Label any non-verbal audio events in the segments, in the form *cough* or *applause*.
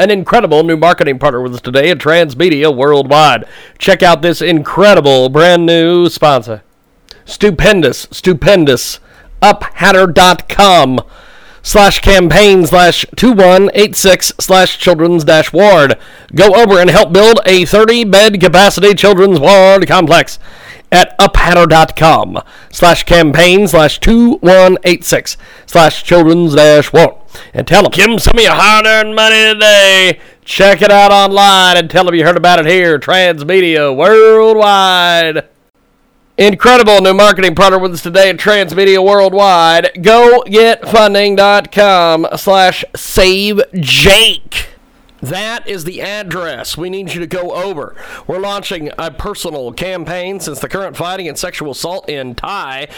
an incredible new marketing partner with us today at Transmedia Worldwide. Check out this incredible brand new sponsor. Stupendous, stupendous, uphatter.com slash campaign slash 2186 slash children's dash ward. Go over and help build a 30 bed capacity children's ward complex at uphatter.com slash campaign slash 2186 slash children's dash ward and tell them, Kim, some of your hard earned money today. Check it out online and tell them you heard about it here. Transmedia Worldwide. Incredible new marketing partner with us today at Transmedia Worldwide. GoGetFunding.com slash save Jake. That is the address we need you to go over. We're launching a personal campaign since the current fighting and sexual assault in Thai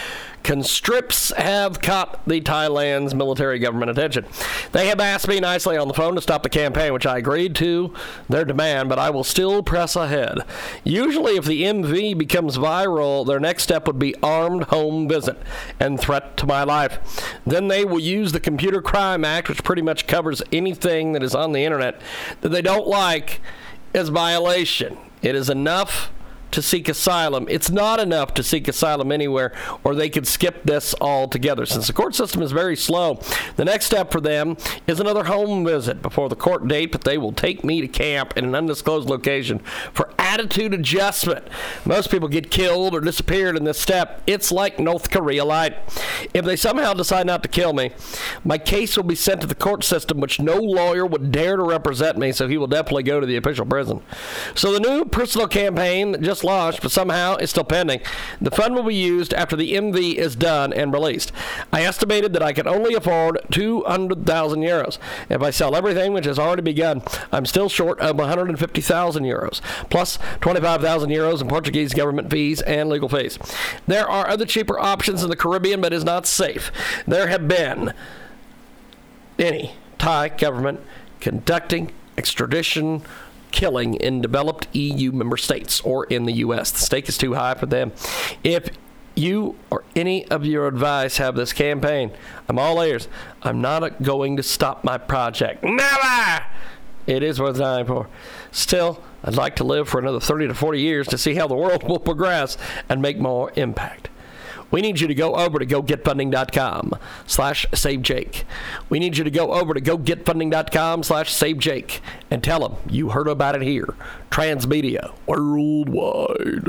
constricts have caught the Thailand's military government attention. They have asked me nicely on the phone to stop the campaign, which I agreed to their demand, but I will still press ahead. Usually, if the MV becomes viral, their next step would be armed home visit and threat to my life. Then they will use the Computer Crime Act, which pretty much covers anything that is on the internet that they don't like as violation. It is enough to seek asylum. It's not enough to seek asylum anywhere, or they could skip this altogether. Since the court system is very slow, the next step for them is another home visit before the court date, but they will take me to camp in an undisclosed location for attitude adjustment. Most people get killed or disappeared in this step. It's like North Korea light. If they somehow decide not to kill me, my case will be sent to the court system, which no lawyer would dare to represent me, so he will definitely go to the official prison. So the new personal campaign just launched, but somehow it's still pending. The fund will be used after the MV is done and released. I estimated that I could only afford 200,000 euros. If I sell everything, which has already begun, I'm still short of 150,000 euros, plus 25,000 euros in Portuguese government fees and legal fees. There are other cheaper options in the Caribbean, but is not safe. There have been any Thai government conducting extradition killing in developed EU member states or in the U.S. The stake is too high for them. If you or any of your advice have this campaign, I'm all ears. I'm not going to stop my project. Never! It is worth dying for. Still, I'd like to live for another 30 to 40 years to see how the world *laughs* will progress and make more impact. We need you to go over to gogetfunding.com slash savejake. We need you to go over to gogetfunding.com slash savejake and tell them you heard about it here. Transmedia Worldwide.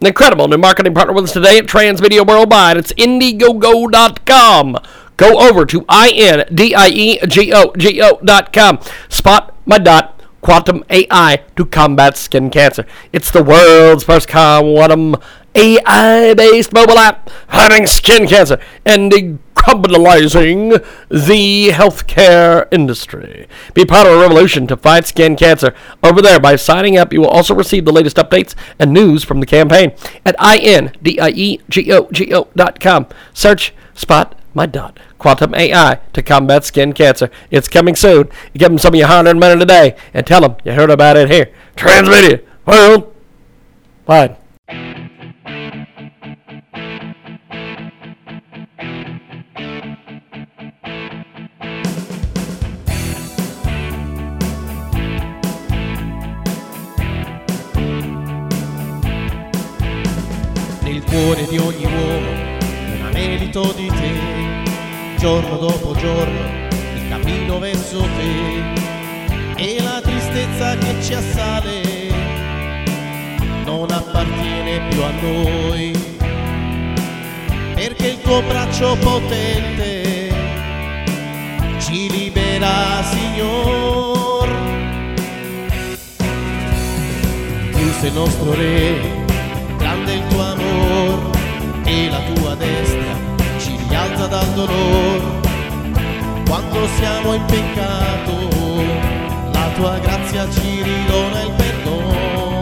An incredible new marketing partner with us today at Transmedia Worldwide. It's Indiegogo.com. Go over to I-N-D-I-E-G-O-G-O.com. Spot my dot quantum AI to combat skin cancer. It's the world's first quantum AI based mobile app fighting skin cancer and decriminalizing the healthcare industry. Be part of a revolution to fight skin cancer. Over there, by signing up, you will also receive the latest updates and news from the campaign at indiegogo.com. Search Spot My Dot Quantum AI to combat skin cancer. It's coming soon. Give them some of your hard earned money today and tell them you heard about it here. Transmedia World Wide. Cuore di ogni uomo un anelito di te, giorno dopo giorno il cammino verso te. E la tristezza che ci assale non appartiene più a noi, perché il tuo braccio potente ci libera, Signor. Sei il nostro Re, il tuo amor e la tua destra ci rialza dal dolore. Quando siamo in peccato, la tua grazia ci ridona il perdono.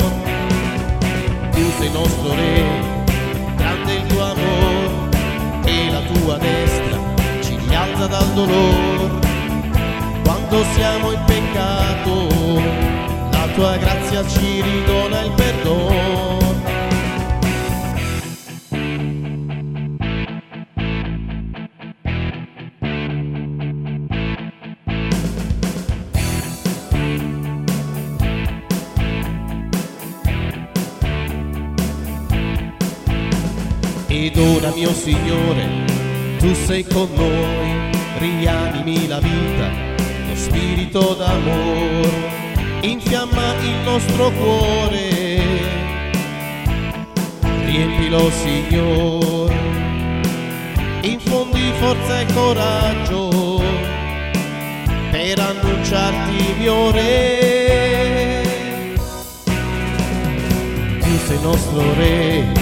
Tu sei nostro Re, grande il tuo amor e la tua destra ci rialza dal dolore. Quando siamo in peccato, la tua grazia ci ridona il perdono. Ed ora mio Signore, tu sei con noi, rianimi la vita, lo spirito d'amore, infiamma il nostro cuore, riempilo Signore, infondi forza e coraggio per annunciarti mio Re. Tu sei nostro Re,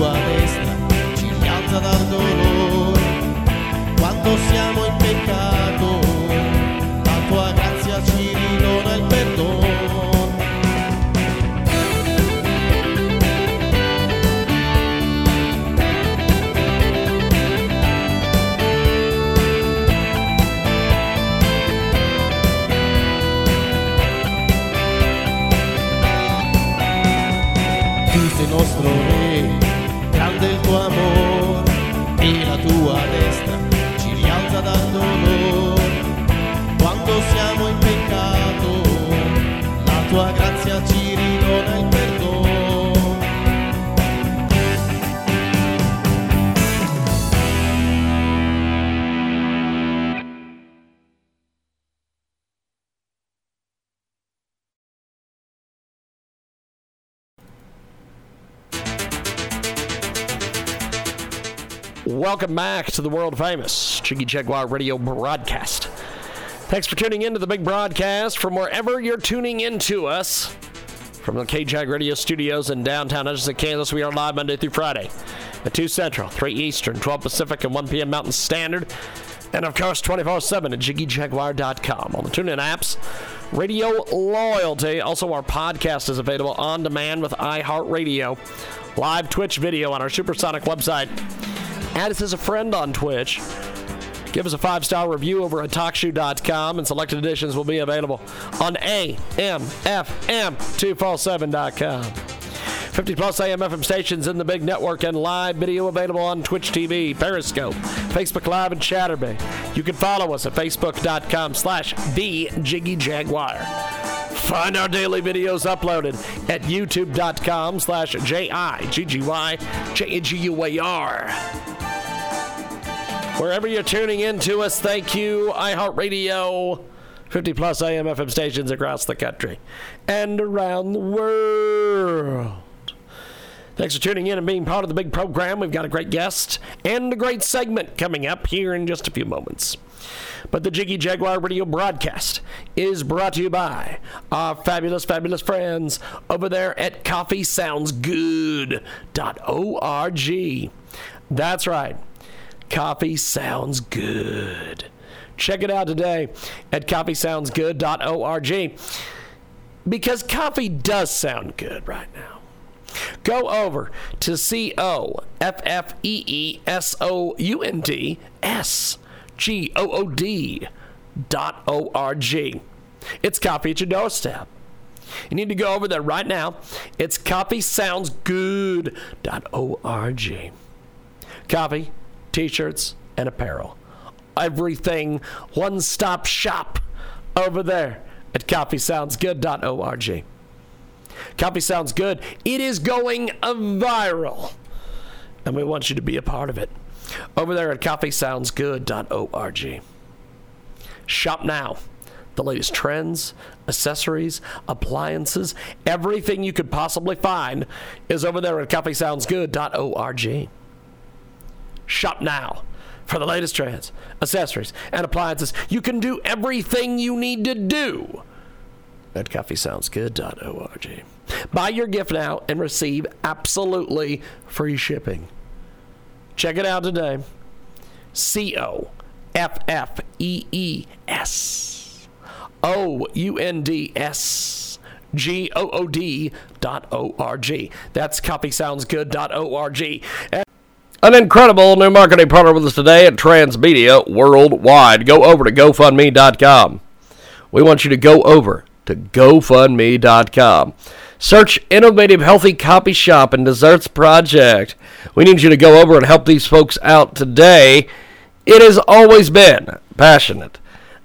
tua destra ci rialza dal dolore. Quando siamo in peccato, la tua grazia ci ridona il perdono. Nostro Welcome back to the world famous Jiggy Jaguar radio broadcast. Thanks for tuning in to the big broadcast from wherever you're tuning in to us. From the KJAG Radio Studios in downtown Edgerton, Kansas, we are live Monday through Friday at 2 Central, 3 Eastern, 12 Pacific, and 1 p.m. Mountain Standard. And of course, 24 7 at JiggyJaguar.com. On the TuneIn apps, Radio Loyalty. Also, our podcast is available on demand with iHeartRadio. Live Twitch video on our Supersonic website. Add us as a friend on Twitch. Give us a five star review over at TalkShoe.com, and selected editions will be available on AMFM247.com. 50 plus AM FM stations in the big network and live video available on Twitch TV, Periscope, Facebook Live, and Chatterbait. You can follow us at Facebook.com slash The Jiggy Jaguar. Find our daily videos uploaded at YouTube.com slash J-I-G-G-Y-J-A-G-U-A-R. Wherever you're tuning in to us, thank you, iHeartRadio. 50 plus AM FM stations across the country and around the world. Thanks for tuning in and being part of the big program. We've got a great guest and a great segment coming up here in just a few moments. But the Jiggy Jaguar radio broadcast is brought to you by our fabulous, fabulous friends over there at coffeesoundsgood.org. That's right. Coffee sounds good. Check it out today at coffeesoundsgood.org because coffee does sound good right now. Go over to C O F F E E S O U N D S G O O D dot O R G. It's coffee at your doorstep. You need to go over there right now. It's coffeesoundsgood.org. Coffee, t shirts, and apparel. Everything one stop shop over there at coffeesoundsgood.org. Coffee sounds good. It is going viral. And we want you to be a part of it. Over there at coffeesoundsgood.org. Shop now. The latest trends, accessories, appliances, everything you could possibly find is over there at coffeesoundsgood.org. Shop now for the latest trends, accessories, and appliances. You can do everything you need to do at coffeesoundsgood.org. Buy your gift now and receive absolutely free shipping. Check it out today. C O F F E E S O U N D S G O O D dot O R G. That's coffeesoundsgood.org. And an incredible new marketing partner with us today at Transmedia Worldwide. Go over to GoFundMe.com. We want you to go over to GoFundMe.com. Search Innovative Healthy Coffee Shop and Desserts Project. We need you to go over and help these folks out today. It has always been passionate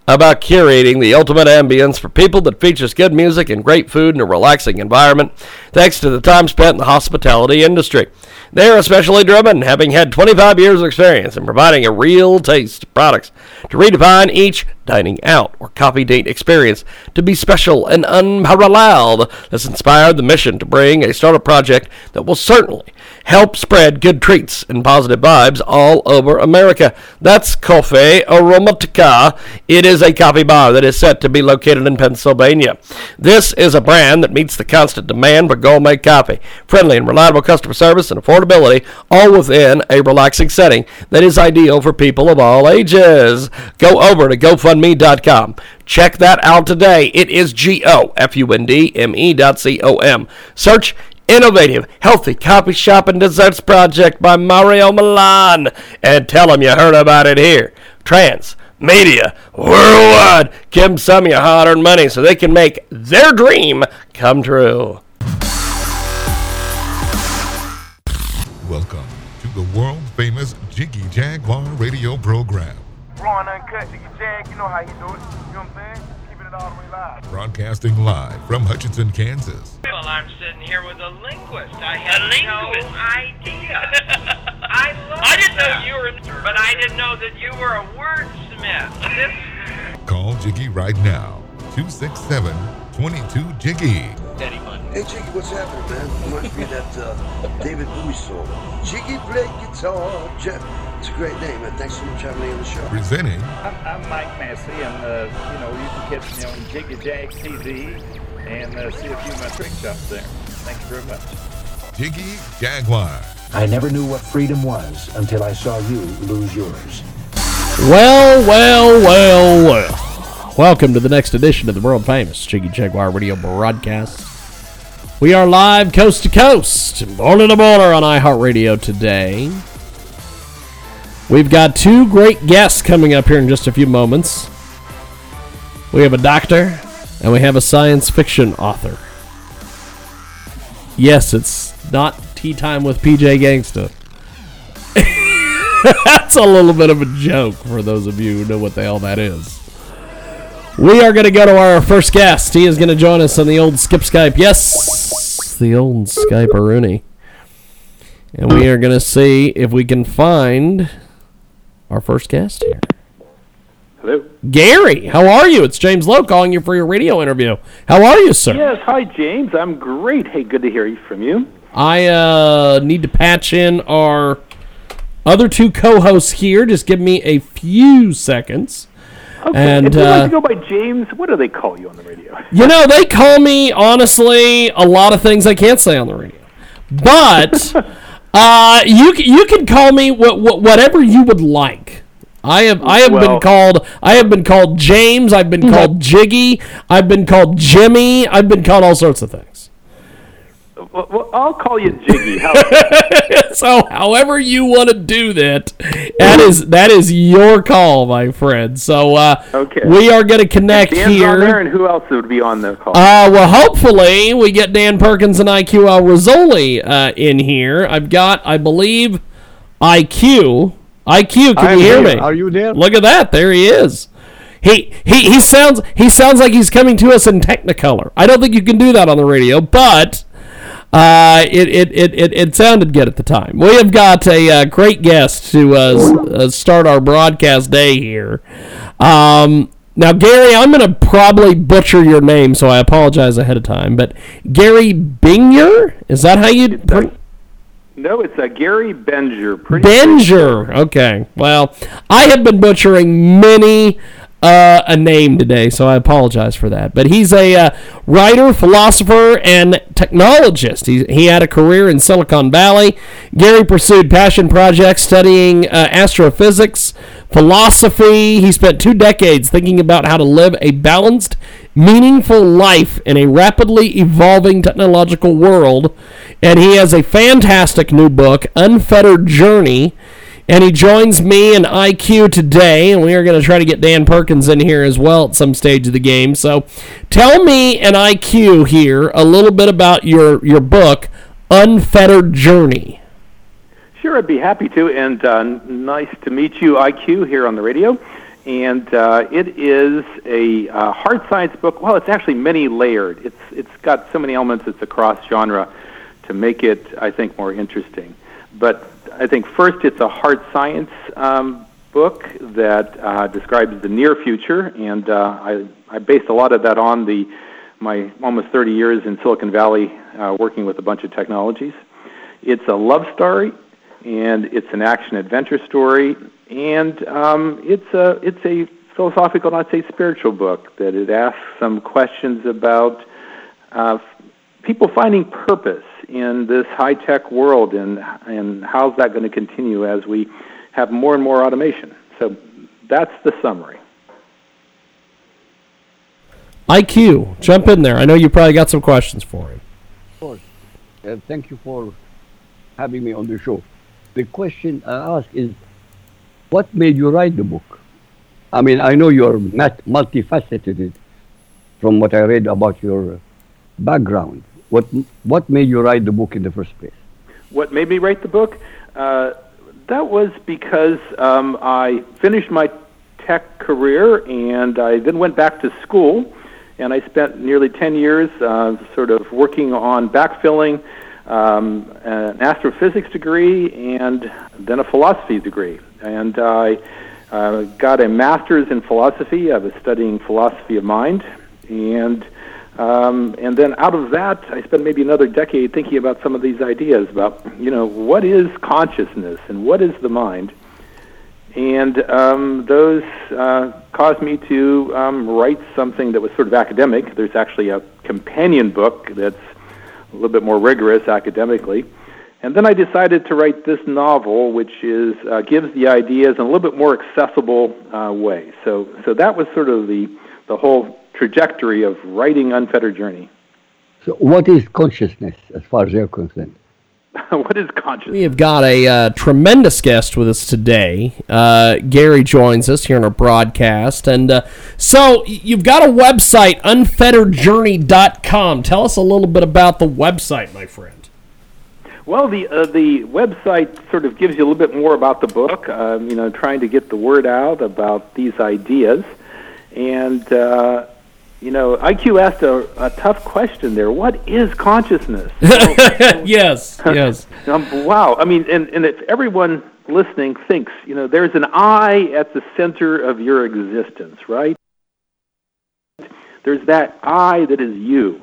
about curating the ultimate ambience for people that features good music and great food in a relaxing environment, thanks to the time spent in the hospitality industry. They are especially driven, having had 25 years of experience in providing a real taste of products to redefine each dining out or coffee date experience to be special and unparalleled. This inspired the mission to bring a startup project that will certainly help spread good treats and positive vibes all over America. That's Cafe Aromatica. It is a coffee bar that is set to be located in Pennsylvania. This is a brand that meets the constant demand for gourmet coffee, friendly and reliable customer service, and affordability, all within a relaxing setting that is ideal for people of all ages. Go over to GoFundMe.com. Check that out today. It is G O F U N D M E dot C O M. Search Innovative, Healthy Coffee Shop and Desserts Project by Mario Milan. And tell them you heard about it here. Trans Media Worldwide. Give them some of your hard earned money so they can make their dream come true. Welcome to the world famous Jiggy Jaguar radio program. Raw and uncut, Jiggy Jag, you know how you do it. You know what I'm saying? Keeping it all the way live. Broadcasting live from Hutchinson, Kansas. Well, I'm sitting here with a linguist. I had no idea. *laughs* I love I didn't know you were, but I didn't know that you were a wordsmith. This Call Jiggy right now. 267 22 Jiggy. Hey Jiggy, what's happening, man? Reminds me of that uh, David Bowie song. Jiggy play guitar. Jeff, it's a great name, man. Thanks so much for having me on the show. Presenting I'm, I'm Mike Massey, and uh, you know you can catch me on Jiggy Jag TV and uh, see a few of my trick shots there. Thank you very much. Jiggy Jaguar. I never knew what freedom was until I saw you lose yours. Well, well, well, well. Welcome to the next edition of the world famous Jiggy Jaguar radio broadcast. We are live coast to coast, border to border on iHeartRadio today. We've got two great guests coming up here in just a few moments. We have a doctor and we have a science fiction author. Yes, it's not tea time with PJ Gangsta. *laughs* That's a little bit of a joke for those of you who know what the hell that is. We are going to go to our first guest. He is going to join us on the old Skip Skype. Yes, the old Skype Rooney. And we are going to see if we can find our first guest here. Hello. Gary, how are you? It's James Lowe calling you for your radio interview. How are you, sir? Yes, hi James. I'm great. Hey, good to hear from you. I uh, need to patch in our other two co-hosts here. Just give me a few seconds. Okay. And, if you uh, like to go by James, what do they call you on the radio? You know, they call me honestly a lot of things I can't say on the radio, but *laughs* uh, you you can call me wh- wh- whatever you would like. I have I have been called I have been called James. I've been called Jiggy. I've been called Jimmy. I've been called all sorts of things. Well, well, I'll call you Jiggy. *laughs* So however you want to do that, that is that is your call, my friend. So uh, Okay. we are going to connect Dan's here. on there, and who else would be on the call? Uh, well, hopefully we get Dan Perkins and IQ Al Rizzoli uh, in here. I've got, I believe, IQ. IQ, can you hear me? Are you there? Look at that. There he is. He, he he sounds he sounds like he's coming to us in Technicolor. I don't think you can do that on the radio, but uh, it, it, it, it, it sounded good at the time. We have got a uh, great guest to uh, s- uh, start our broadcast day here. Um, now, Gary, I'm going to probably butcher your name, so I apologize ahead of time. But Gary Binger, is that how you? No, it's a Gary Bengier. Bengier. Okay. Well, I have been butchering many uh, a name today, so I apologize for that. But he's a uh, writer, philosopher, and technologist. He, he had a career in Silicon Valley. Gary pursued passion projects studying uh, astrophysics, philosophy. He spent two decades thinking about how to live a balanced, meaningful life in a rapidly evolving technological world. And he has a fantastic new book, Unfettered Journey. And he joins me and IQ today, and we are going to try to get Dan Perkins in here as well at some stage of the game. So, tell me and IQ here a little bit about your your book, Unfettered Journey. Sure, I'd be happy to, and uh, nice to meet you, IQ, here on the radio. and uh, it is a uh, hard science book. Well, it's actually many layered. It's it's got so many elements. It's a cross genre to make it, I think, more interesting. But I think first, it's a hard science um, book that uh, describes the near future, and uh, I I based a lot of that on the my almost 30 years in Silicon Valley uh, working with a bunch of technologies. It's a love story, and it's an action adventure story, and um, it's a it's a philosophical, not say spiritual book that it asks some questions about uh, people finding purpose in this high tech world, and and how's that going to continue as we have more and more automation. So that's the summary. IQ, jump in there. I know you probably got some questions for him. Of course. Uh, thank you for having me on the show. The question I ask is, what made you write the book? I mean, I know you're mat- multifaceted from what I read about your background. What what made you write the book in the first place? What made me write the book? Uh, that was because um, I finished my tech career and I then went back to school and I spent nearly 10 years uh, sort of working on backfilling um, an astrophysics degree and then a philosophy degree. And I uh, got a master's in philosophy. I was studying philosophy of mind. And um, and then out of that, I spent maybe another decade thinking about some of these ideas about, you know, what is consciousness and what is the mind? And um, those uh, caused me to um, write something that was sort of academic. There's actually a companion book that's a little bit more rigorous academically. And then I decided to write this novel, which is uh, gives the ideas in a little bit more accessible uh, way. So, so that was sort of the the whole trajectory of writing Unfettered Journey. So, what is consciousness as far as you're concerned? *laughs* what is consciousness? We have got a uh, tremendous guest with us today. Uh, Gary joins us here on our broadcast. And uh, so you've got a website, unfetteredjourney.com. Tell us a little bit about the website, my friend. Well, the uh, the website sort of gives you a little bit more about the book. Um, you know, trying to get the word out about these ideas, and uh, you know, IQ asked a, a tough question there. What is consciousness? *laughs* yes, *laughs* yes. um, wow. I mean, and, and if everyone listening thinks, you know, there's an I at the center of your existence, right? There's that I that is you.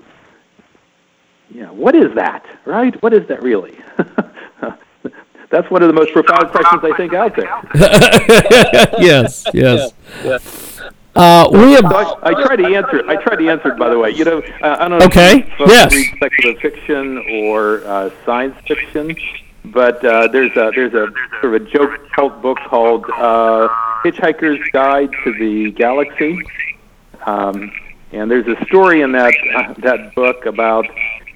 Yeah, what is that, right? What is that really? *laughs* That's one of the most profound questions I think out there. yes, yes. Uh, we have. So I, I try to answer. I try to answer. it, By the way, you know, uh, I don't know. Okay, If you folks yes. Read speculative fiction or uh, science fiction, but uh, there's a there's a sort of a joke cult book called uh, "Hitchhiker's Guide to the Galaxy," um, and there's a story in that uh, that book about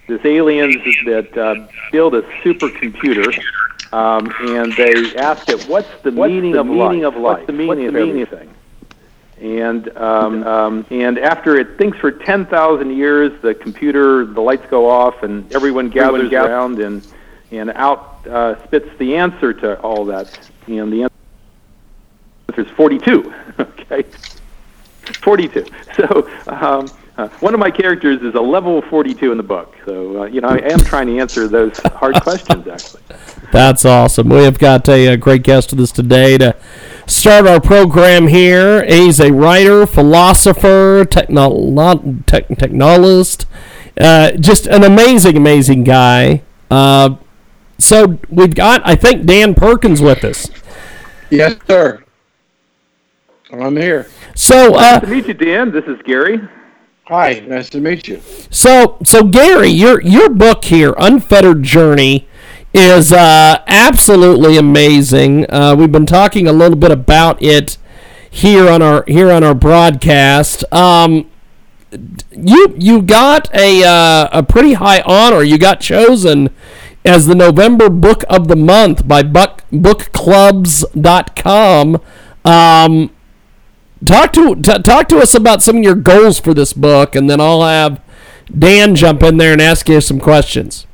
this aliens that uh, build a supercomputer. Um, and they ask it, "What's the meaning the of meaning life? of What's the meaning, What's of, the meaning of everything?" And um, um, and after it thinks for ten thousand years, the computer, the lights go off, and everyone gathers around, and and out uh, spits the answer to all that. And the answer is forty-two. *laughs* okay, forty-two. *laughs* So. Um, uh, one of my characters is a level 42 in the book, so uh, you know I am trying to answer those hard *laughs* questions. Actually, That's awesome. We have got a, a great guest with us today to start our program here. He's a writer, philosopher, technolo- tech- technologist, uh, just an amazing, amazing guy. Uh, so we've got, I think, Dan Perkins with us. Yes, sir. I'm here. So, uh, nice to meet you, Dan. This is Gary. Hi, nice to meet you. So, so Gary, your your book here, Unfettered Journey, is uh, absolutely amazing. Uh, we've been talking a little bit about it here on our here on our broadcast. Um, you you got a uh, a pretty high honor. You got chosen as the November Book of the Month by Buck, BookClubs.com. Um, talk to t- talk to us about some of your goals for this book, and then I'll have Dan jump in there and ask you some questions.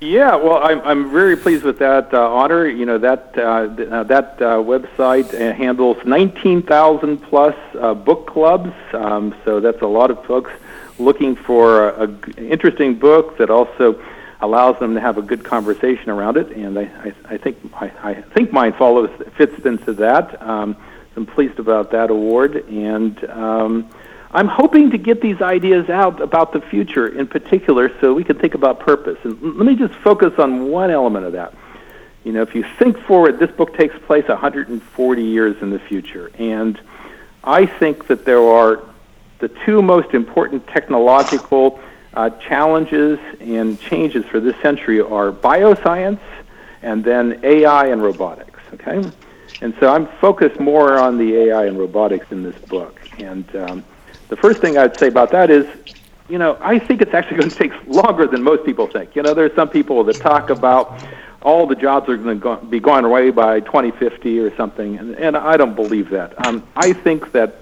Yeah, well, I'm I'm very pleased with that uh, honor. You know that uh, th- uh, that uh, website uh, handles 19,000 plus uh, book clubs. Um, so that's a lot of folks looking for a, interesting book that also allows them to have a good conversation around it. And I I, I think I, I think mine follows fits into that. Um, so I'm pleased about that award and. Um, I'm hoping to get these ideas out about the future in particular so we can think about purpose. And let me just focus on one element of that. You know, if you think forward, this book takes place 140 years in the future. And I think that there are the two most important technological uh, challenges and changes for this century are bioscience and then AI and robotics. Okay? And so I'm focused more on the AI and robotics in this book. And um, the first thing I'd say about that is, you know, I think it's actually going to take longer than most people think. You know, there's some people that talk about all the jobs are going to be gone away by 2050 or something, and, and I don't believe that. Um, I think that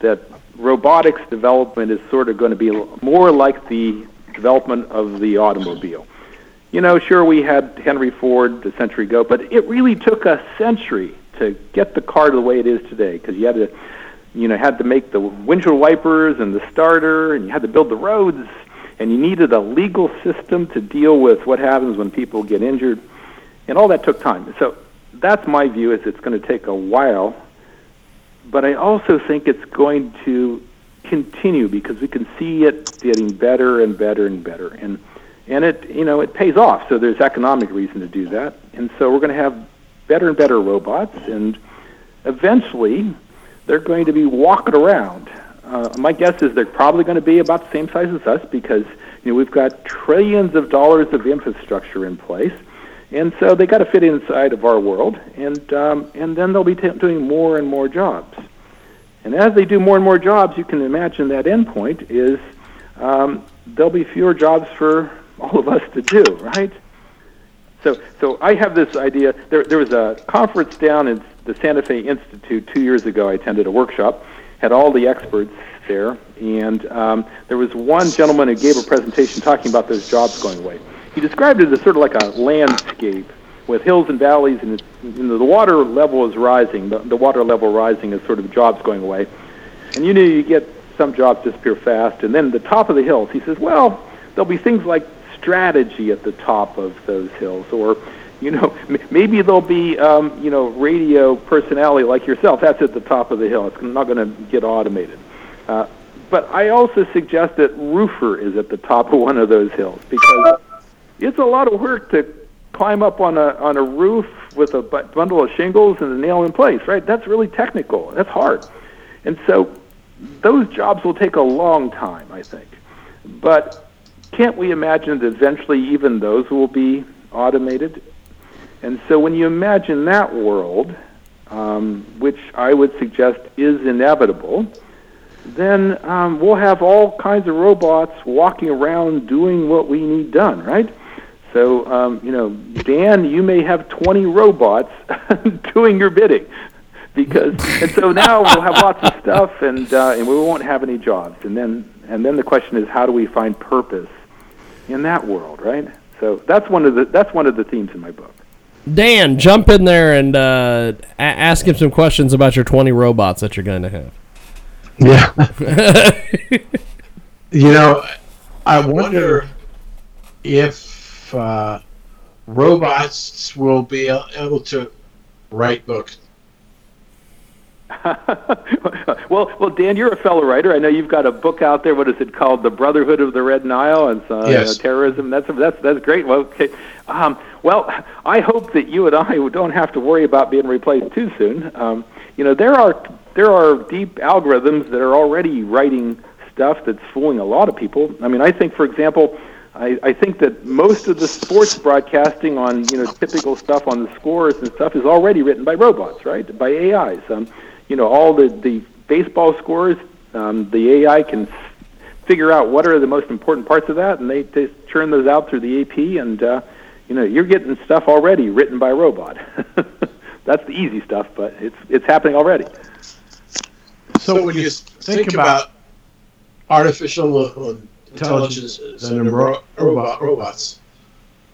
that robotics development is sort of going to be more like the development of the automobile. You know, sure, we had Henry Ford a century ago, but it really took a century to get the car to the way it is today because you had to you know, had to make the windshield wipers and the starter, and you had to build the roads, and you needed a legal system to deal with what happens when people get injured, and all that took time. So that's my view: is it's going to take a while, but I also think it's going to continue because we can see it getting better and better and better, and and it you know it pays off. So there's economic reason to do that, and so we're going to have better and better robots, and eventually they're going to be walking around. Uh, my guess is they're probably going to be about the same size as us because you know we've got trillions of dollars of infrastructure in place, and so they got to fit inside of our world, and um, and then they'll be t- doing more and more jobs. And as they do more and more jobs, you can imagine that endpoint is um, there'll be fewer jobs for all of us to do, right? So, so I have this idea. There, there was a conference down in the Santa Fe Institute two years ago. I attended a workshop, had all the experts there, and um, there was one gentleman who gave a presentation talking about those jobs going away. He described it as sort of like a landscape with hills and valleys, and you know, the water level is rising. The, the water level rising is sort of jobs going away, and you know you get some jobs disappear fast, and then the top of the hills. He says, well, there'll be things like strategy at the top of those hills, or you know, maybe there'll be um, you know radio personality like yourself. That's at the top of the hill. It's not going to get automated. Uh, but I also suggest that roofer is at the top of one of those hills because it's a lot of work to climb up on a on a roof with a bundle of shingles and a nail in place. Right? That's really technical. That's hard, and so those jobs will take a long time, I think. But can't we imagine that eventually even those will be automated? And so when you imagine that world, um, which I would suggest is inevitable, then um, we'll have all kinds of robots walking around doing what we need done, right? So, um, you know, Dan, you may have 20 robots *laughs* doing your bidding. Because and so now we'll have lots of stuff, and uh, and we won't have any jobs. And then and then the question is, how do we find purpose in that world, right? So that's one of the that's one of the themes in my book. Dan, jump in there and uh, a- ask him some questions about your 20 robots that you're going to have. Yeah. *laughs* you know, I wonder if uh, robots will be able to write books. *laughs* well, well, Dan, you're a fellow writer. I know you've got a book out there. What is it called? The Brotherhood of the Red Nile and uh, Yes. terrorism. That's that's that's great. Well, okay. Um, well, I hope that you and I don't have to worry about being replaced too soon. Um, you know, there are there are deep algorithms that are already writing stuff that's fooling a lot of people. I mean, I think, for example, I, I think that most of the sports broadcasting on you know typical stuff on the scores and stuff is already written by robots, right? By AIs. Um, you know, all the the baseball scores, um, the AI can figure out what are the most important parts of that, and they, they churn those out through the AP, and uh, you know, you're getting stuff already written by robot. *laughs* That's the easy stuff, but it's it's happening already. So when you think about artificial intelligence and ro- robot, robots,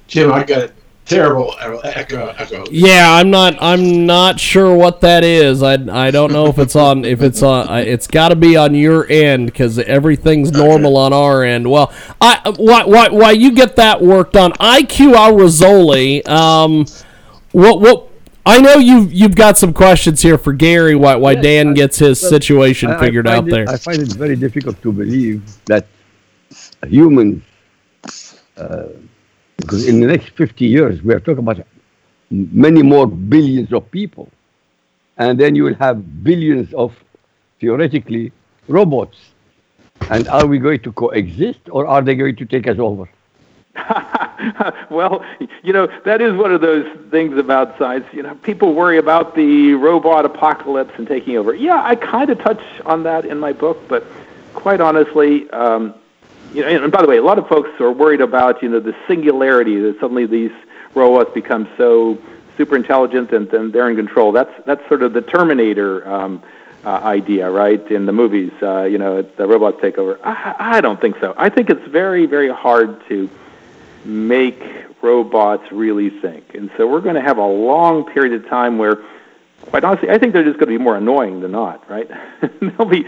Jim, I got a terrible echo. echo. Yeah, I'm not. I'm not sure what that is. I, I don't know if it's on. If it's on. It's got to be on your end because everything's normal on our end. Well, I why why why you get that work done? IQ Al Rizzoli. Um, what what. I know you've you've got some questions here for Gary. Why why Yes, Dan I- gets his well, situation I- I figured find out it- there. I find it very difficult to believe that humans, uh, because in the next 50 years, we are talking about many more billions of people. And then you will have billions of, theoretically, robots. And are we going to coexist or are they going to take us over? *laughs* well, you know, that is one of those things about science. You know, people worry about the robot apocalypse and taking over. Yeah, I kind of touch on that in my book, but quite honestly, um, you know, and by the way, a lot of folks are worried about, you know, the singularity that suddenly these robots become so super intelligent and then they're in control. That's that's sort of the Terminator um, uh, idea, right? In the movies, uh, you know, the robots take over. I, I don't think so. I think it's very, very hard to make robots really think. And so we're going to have a long period of time where, quite honestly, I think they're just going to be more annoying than not, right? *laughs* they'll be,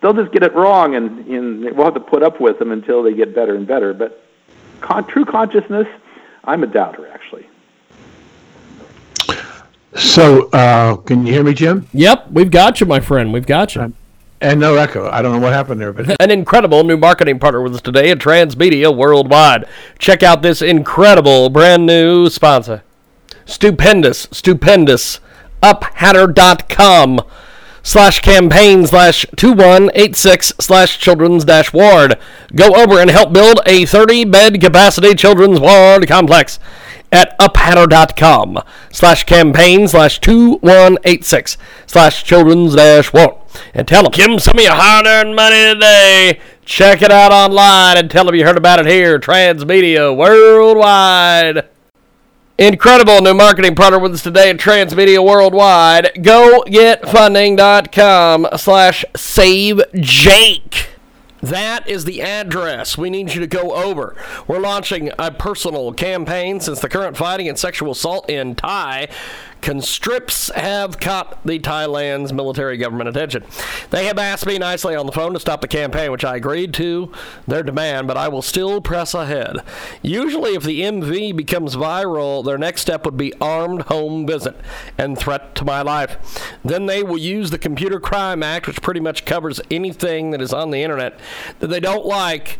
they'll just get it wrong, and, and we'll have to put up with them until they get better and better. But con- true consciousness, I'm a doubter, actually. So, uh, can you hear me, Jim? Yep, we've got you, my friend. We've got you. And no echo. I don't know what happened there, but An incredible new marketing partner with us today at Transmedia Worldwide. Check out this incredible brand new sponsor. Stupendous, stupendous. UpHatter.com slash campaign slash 2186 slash children's dash ward. Go over and help build a 30 bed capacity children's ward complex at uphatter.com slash campaign slash 2186 slash children's dash ward. And tell them, them some of your hard earned money today. Check it out online and tell them you heard about it here. Transmedia Worldwide. Incredible new marketing partner with us today at Transmedia Worldwide. Go GoGetFunding.com slash save Jake. That is the address we need you to go over. We're launching a personal campaign since the current fighting and sexual assault in Thai constricts have caught the Thailand's military government attention. They have asked me nicely on the phone to stop the campaign, which I agreed to their demand, but I will still press ahead. Usually, if the MV becomes viral, their next step would be armed home visit and threat to my life. Then they will use the Computer Crime Act, which pretty much covers anything that is on the internet that they don't like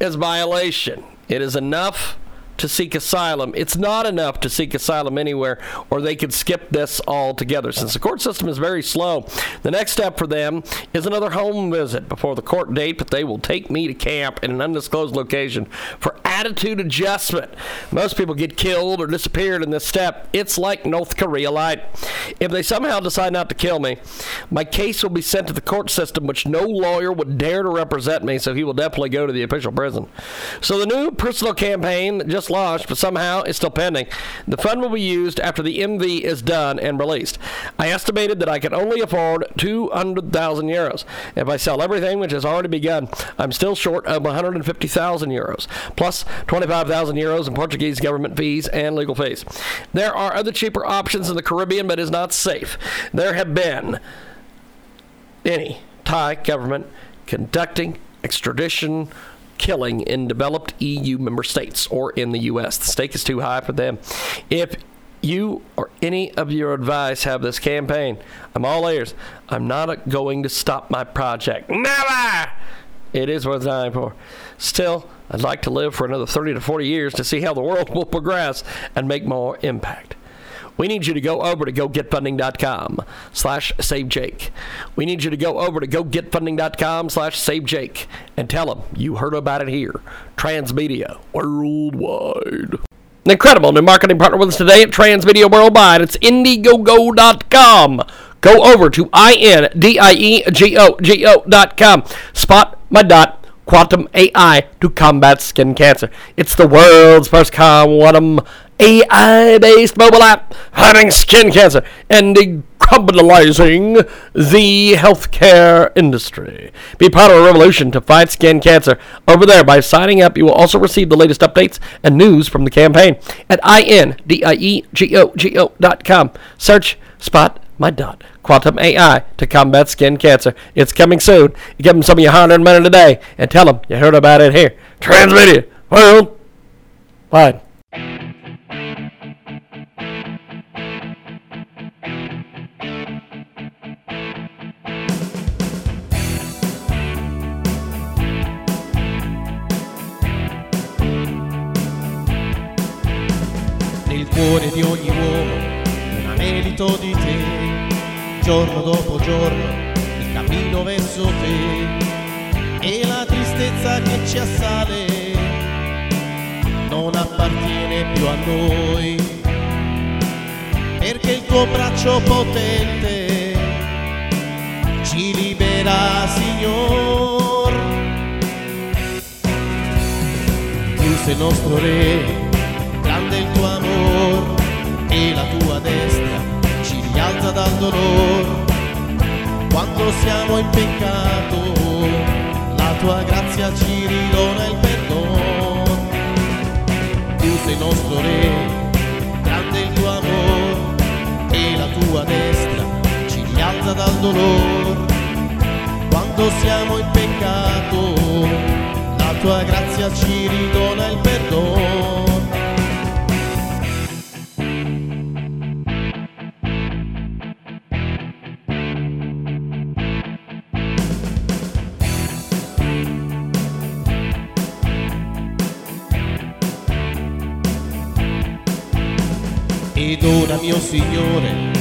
as violation. It is enough to seek asylum. It's not enough to seek asylum anywhere, or they could skip this altogether. Since the court system is very slow, the next step for them is another home visit before the court date, but they will take me to camp in an undisclosed location for attitude adjustment. Most people get killed or disappeared in this step. It's like North Korea light. If they somehow decide not to kill me, my case will be sent to the court system, which no lawyer would dare to represent me, so he will definitely go to the official prison. So the new personal campaign that just launched, but somehow is still pending. The fund will be used after the MV is done and released. I estimated that I could only afford 200,000 euros. If I sell everything, which has already begun, I'm still short of 150,000 euros, plus 25,000 euros in Portuguese government fees and legal fees. There are other cheaper options in the Caribbean, but is not safe. There have been any Thai government conducting extradition killing in developed EU member states or in the U.S. The stake is too high for them. If you or any of your advice have this campaign, I'm all ears. I'm not going to stop my project. Never! It is worth dying for. Still, I'd like to live for another 30 to 40 years to see how the world will progress and make more impact. We need you to go over to gogetfunding.com slash savejake. We need you to go over to gogetfunding.com slash savejake and tell them you heard about it here. Transmedia Worldwide. An incredible new marketing partner with us today at Transmedia Worldwide. It's Indiegogo.com. Go over to I-N-D-I-E-G-O-G-O.com. Spot my dot quantum AI to combat skin cancer. It's the world's first quantum AI based mobile app fighting skin cancer. And decarbonizing the healthcare industry. Be part of a revolution to fight skin cancer. Over there, by signing up, you will also receive the latest updates and news from the campaign at com. Search spot my dot quantum AI to combat skin cancer. It's coming soon. Give them some of your hard-earned money today and tell them you heard about it here. Transmedia World un anelito di te, giorno dopo giorno il cammino verso te. E la tristezza che ci assale non appartiene più a noi, perché il tuo braccio potente ci libera, Signor. Tu sei nostro Re, grande il tuo amor e la tua destra rialza dal dolore. Quando siamo in peccato, la tua grazia ci ridona il perdono. Tu sei nostro Re, grande il tuo amor e la tua destra ci rialza dal dolore. Quando siamo in peccato, la tua grazia ci ridona il Ed ora mio Signore,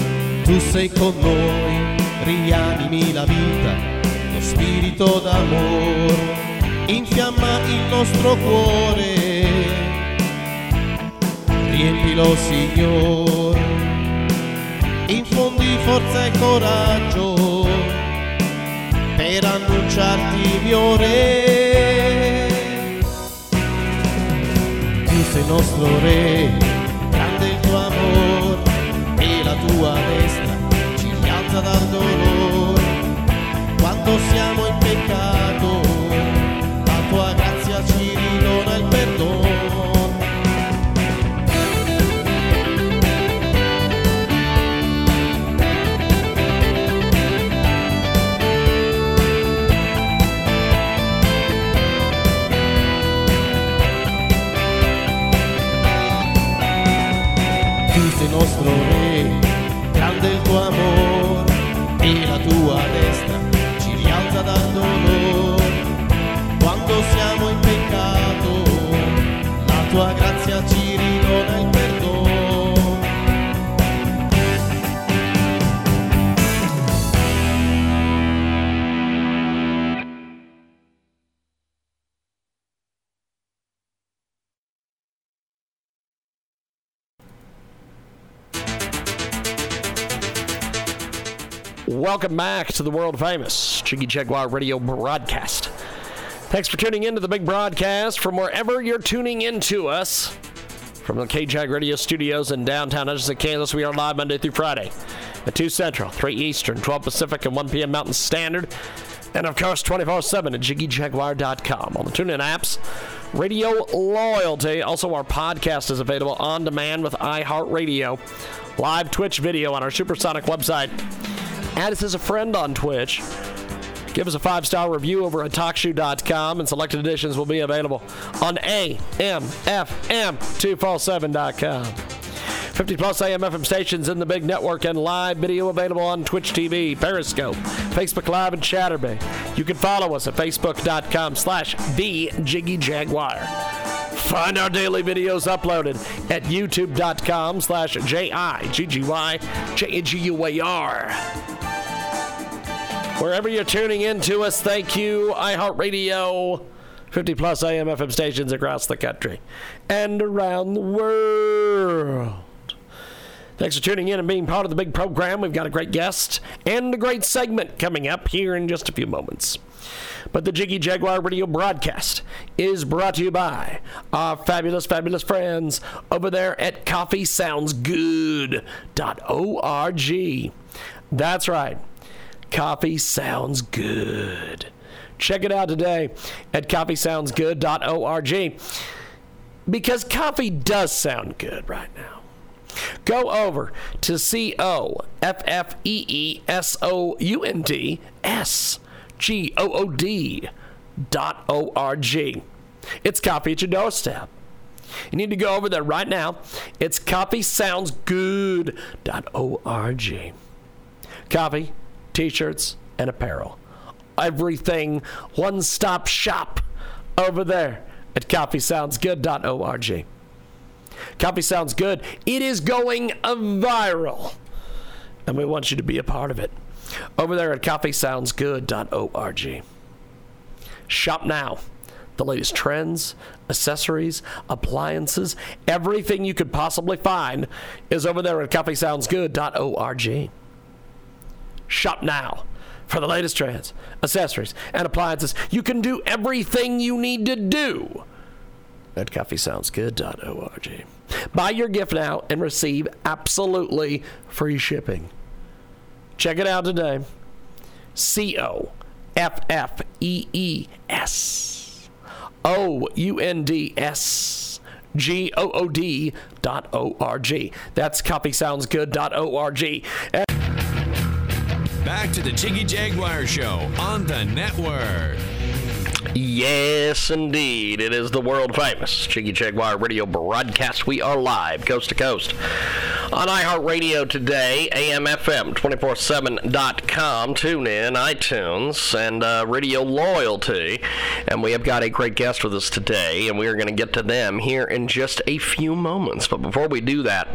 tu sei con noi, rianimi la vita, lo spirito d'amore, infiamma il nostro cuore, riempilo Signore, infondi forza e coraggio per annunciarti mio Re. Tu sei nostro Re tua destra ci rialza dal dolore. Quando siamo tua destra ci rialza dal dolore. Quando siamo in peccato, la tua grazia ci ridona Welcome back to the world famous Jiggy Jaguar radio broadcast. Thanks for tuning in to the big broadcast from wherever you're tuning in to us. From the KJAG radio studios in downtown Edgerton, Kansas, we are live Monday through Friday at 2 Central, 3 Eastern, 12 Pacific, and 1 p.m. Mountain Standard. And of course, 24 7 at JiggyJaguar.com. On the TuneIn apps, Radio Loyalty. Also, our podcast is available on demand with iHeartRadio. Live Twitch video on our Supersonic website. Add us as a friend on Twitch. Give us a five star review over at TalkShoe.com, and selected editions will be available on AMFM247.com. 50 plus AM FM stations in the big network and live video available on Twitch TV, Periscope, Facebook Live, and Chatterbait. You can follow us at Facebook.com slash The Jiggy Jaguar. Find our daily videos uploaded at YouTube.com slash J-I-G-G-Y-J-A-G-U-A-R. Wherever you're tuning in to us, thank you, iHeartRadio. 50 plus AM FM stations across the country and around the world. Thanks for tuning in and being part of the big program. We've got a great guest and a great segment coming up here in just a few moments. But the Jiggy Jaguar radio broadcast is brought to you by our fabulous, fabulous friends over there at coffeesoundsgood.org. That's right. Coffee sounds good. Check it out today at coffeesoundsgood.org because coffee does sound good right now. Go over to C O F F E E S O U N D S G O O D dot O R G. It's coffee at your doorstep. You need to go over there right now. It's coffeesoundsgood.org. Coffee, t shirts, and apparel. Everything one stop shop over there at coffeesoundsgood.org. Coffee Sounds Good. It is going viral. And we want you to be a part of it. Over there at coffeesoundsgood.org. Shop now. The latest trends, accessories, appliances, everything you could possibly find is over there at coffeesoundsgood.org. Shop now for the latest trends, accessories, and appliances. You can do everything you need to do at coffeesoundsgood.org. Buy your gift now and receive absolutely free shipping. Check it out today. C O F F E E S O U N D S G O O D dot O R G. That's coffeesoundsgood.org. Back to the Jiggy Jaguar Show on the network. Yes, indeed. It is the world famous Jiggy Jaguar radio broadcast. We are live, coast to coast, on iHeartRadio today, AMFM247.com, tune in, iTunes, and uh, Radio Loyalty. And we have got a great guest with us today, and we are going to get to them here in just a few moments. But before we do that,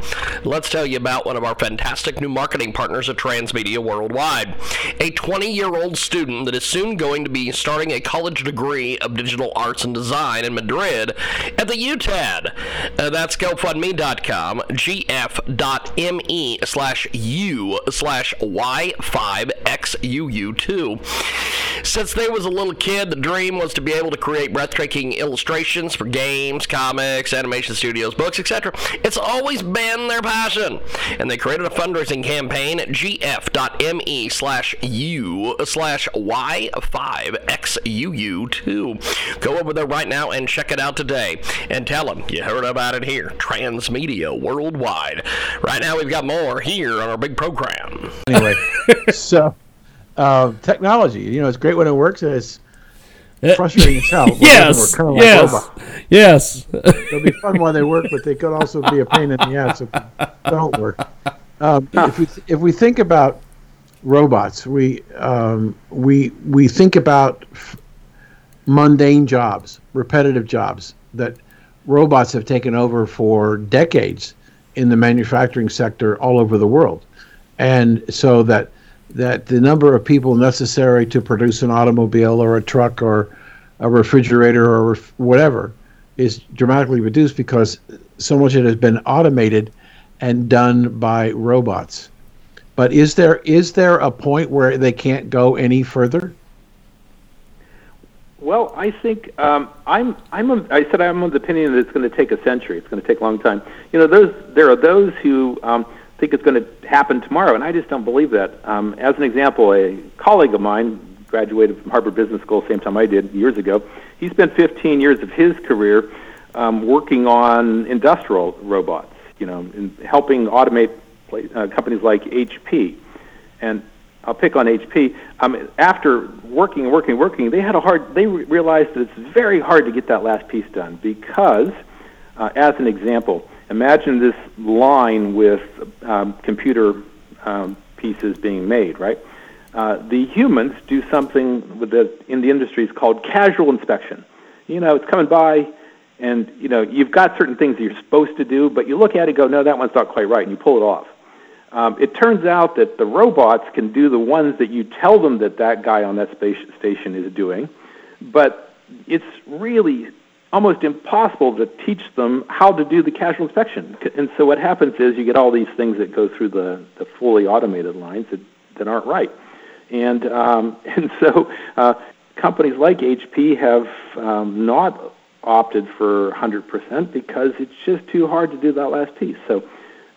let's tell you about one of our fantastic new marketing partners at Transmedia Worldwide. A 20 year old student that is soon going to be starting a college degree of Digital Arts and Design in Madrid at the UTAD. Uh, that's GoFundMe.com, gf.me slash u slash y5xuu2. Since they was a little kid, the dream was to be able to create breathtaking illustrations for games, comics, animation studios, books, etc. It's always been their passion. And they created a fundraising campaign at gf.me slash u slash y5xuu2. Go over there right now and check it out today. And tell them you heard about it here. Transmedia Worldwide. Right now we've got more here on our big program. Anyway, *laughs* so uh, technology, you know, it's great when it works. And it's frustrating as hell. *laughs* when it yes, doesn't work, kinda like yes, robots. yes. They'll be fun while they work, but they could also be a pain in the ass if they don't work. Um, if we if we think about robots, we um, we we think about f- mundane jobs, repetitive jobs that robots have taken over for decades in the manufacturing sector all over the world, and so that that the number of people necessary to produce an automobile or a truck or a refrigerator or ref- whatever is dramatically reduced because so much of it has been automated and done by robots. But is there is there a point where they can't go any further? Well, I think um, I'm. I'm. A, I said I'm of the opinion that it's going to take a century. It's going to take a long time. You know, those there are those who um, think it's going to happen tomorrow, and I just don't believe that. Um, as an example, a colleague of mine graduated from Harvard Business School same time I did years ago. He spent 15 years of his career um, working on industrial robots. You know, in helping automate uh, companies like HP, and I'll pick on HP. Um, after working and working and working, they had a hard. They re- realized that it's very hard to get that last piece done because, uh, as an example, imagine this line with um, computer um, pieces being made, right? Uh, the humans do something with the, in the industry is called casual inspection. You know, it's coming by, and you know you've got certain things that you're supposed to do, but you look at it and go, no, that one's not quite right, and you pull it off. Um, it turns out that the robots can do the ones that you tell them that that guy on that space station is doing, but it's really almost impossible to teach them how to do the casual inspection. And so what happens is you get all these things that go through the, the fully automated lines that, that aren't right. And, um, *laughs* and so uh, companies like HP have um, not opted for 100% because it's just too hard to do that last piece. So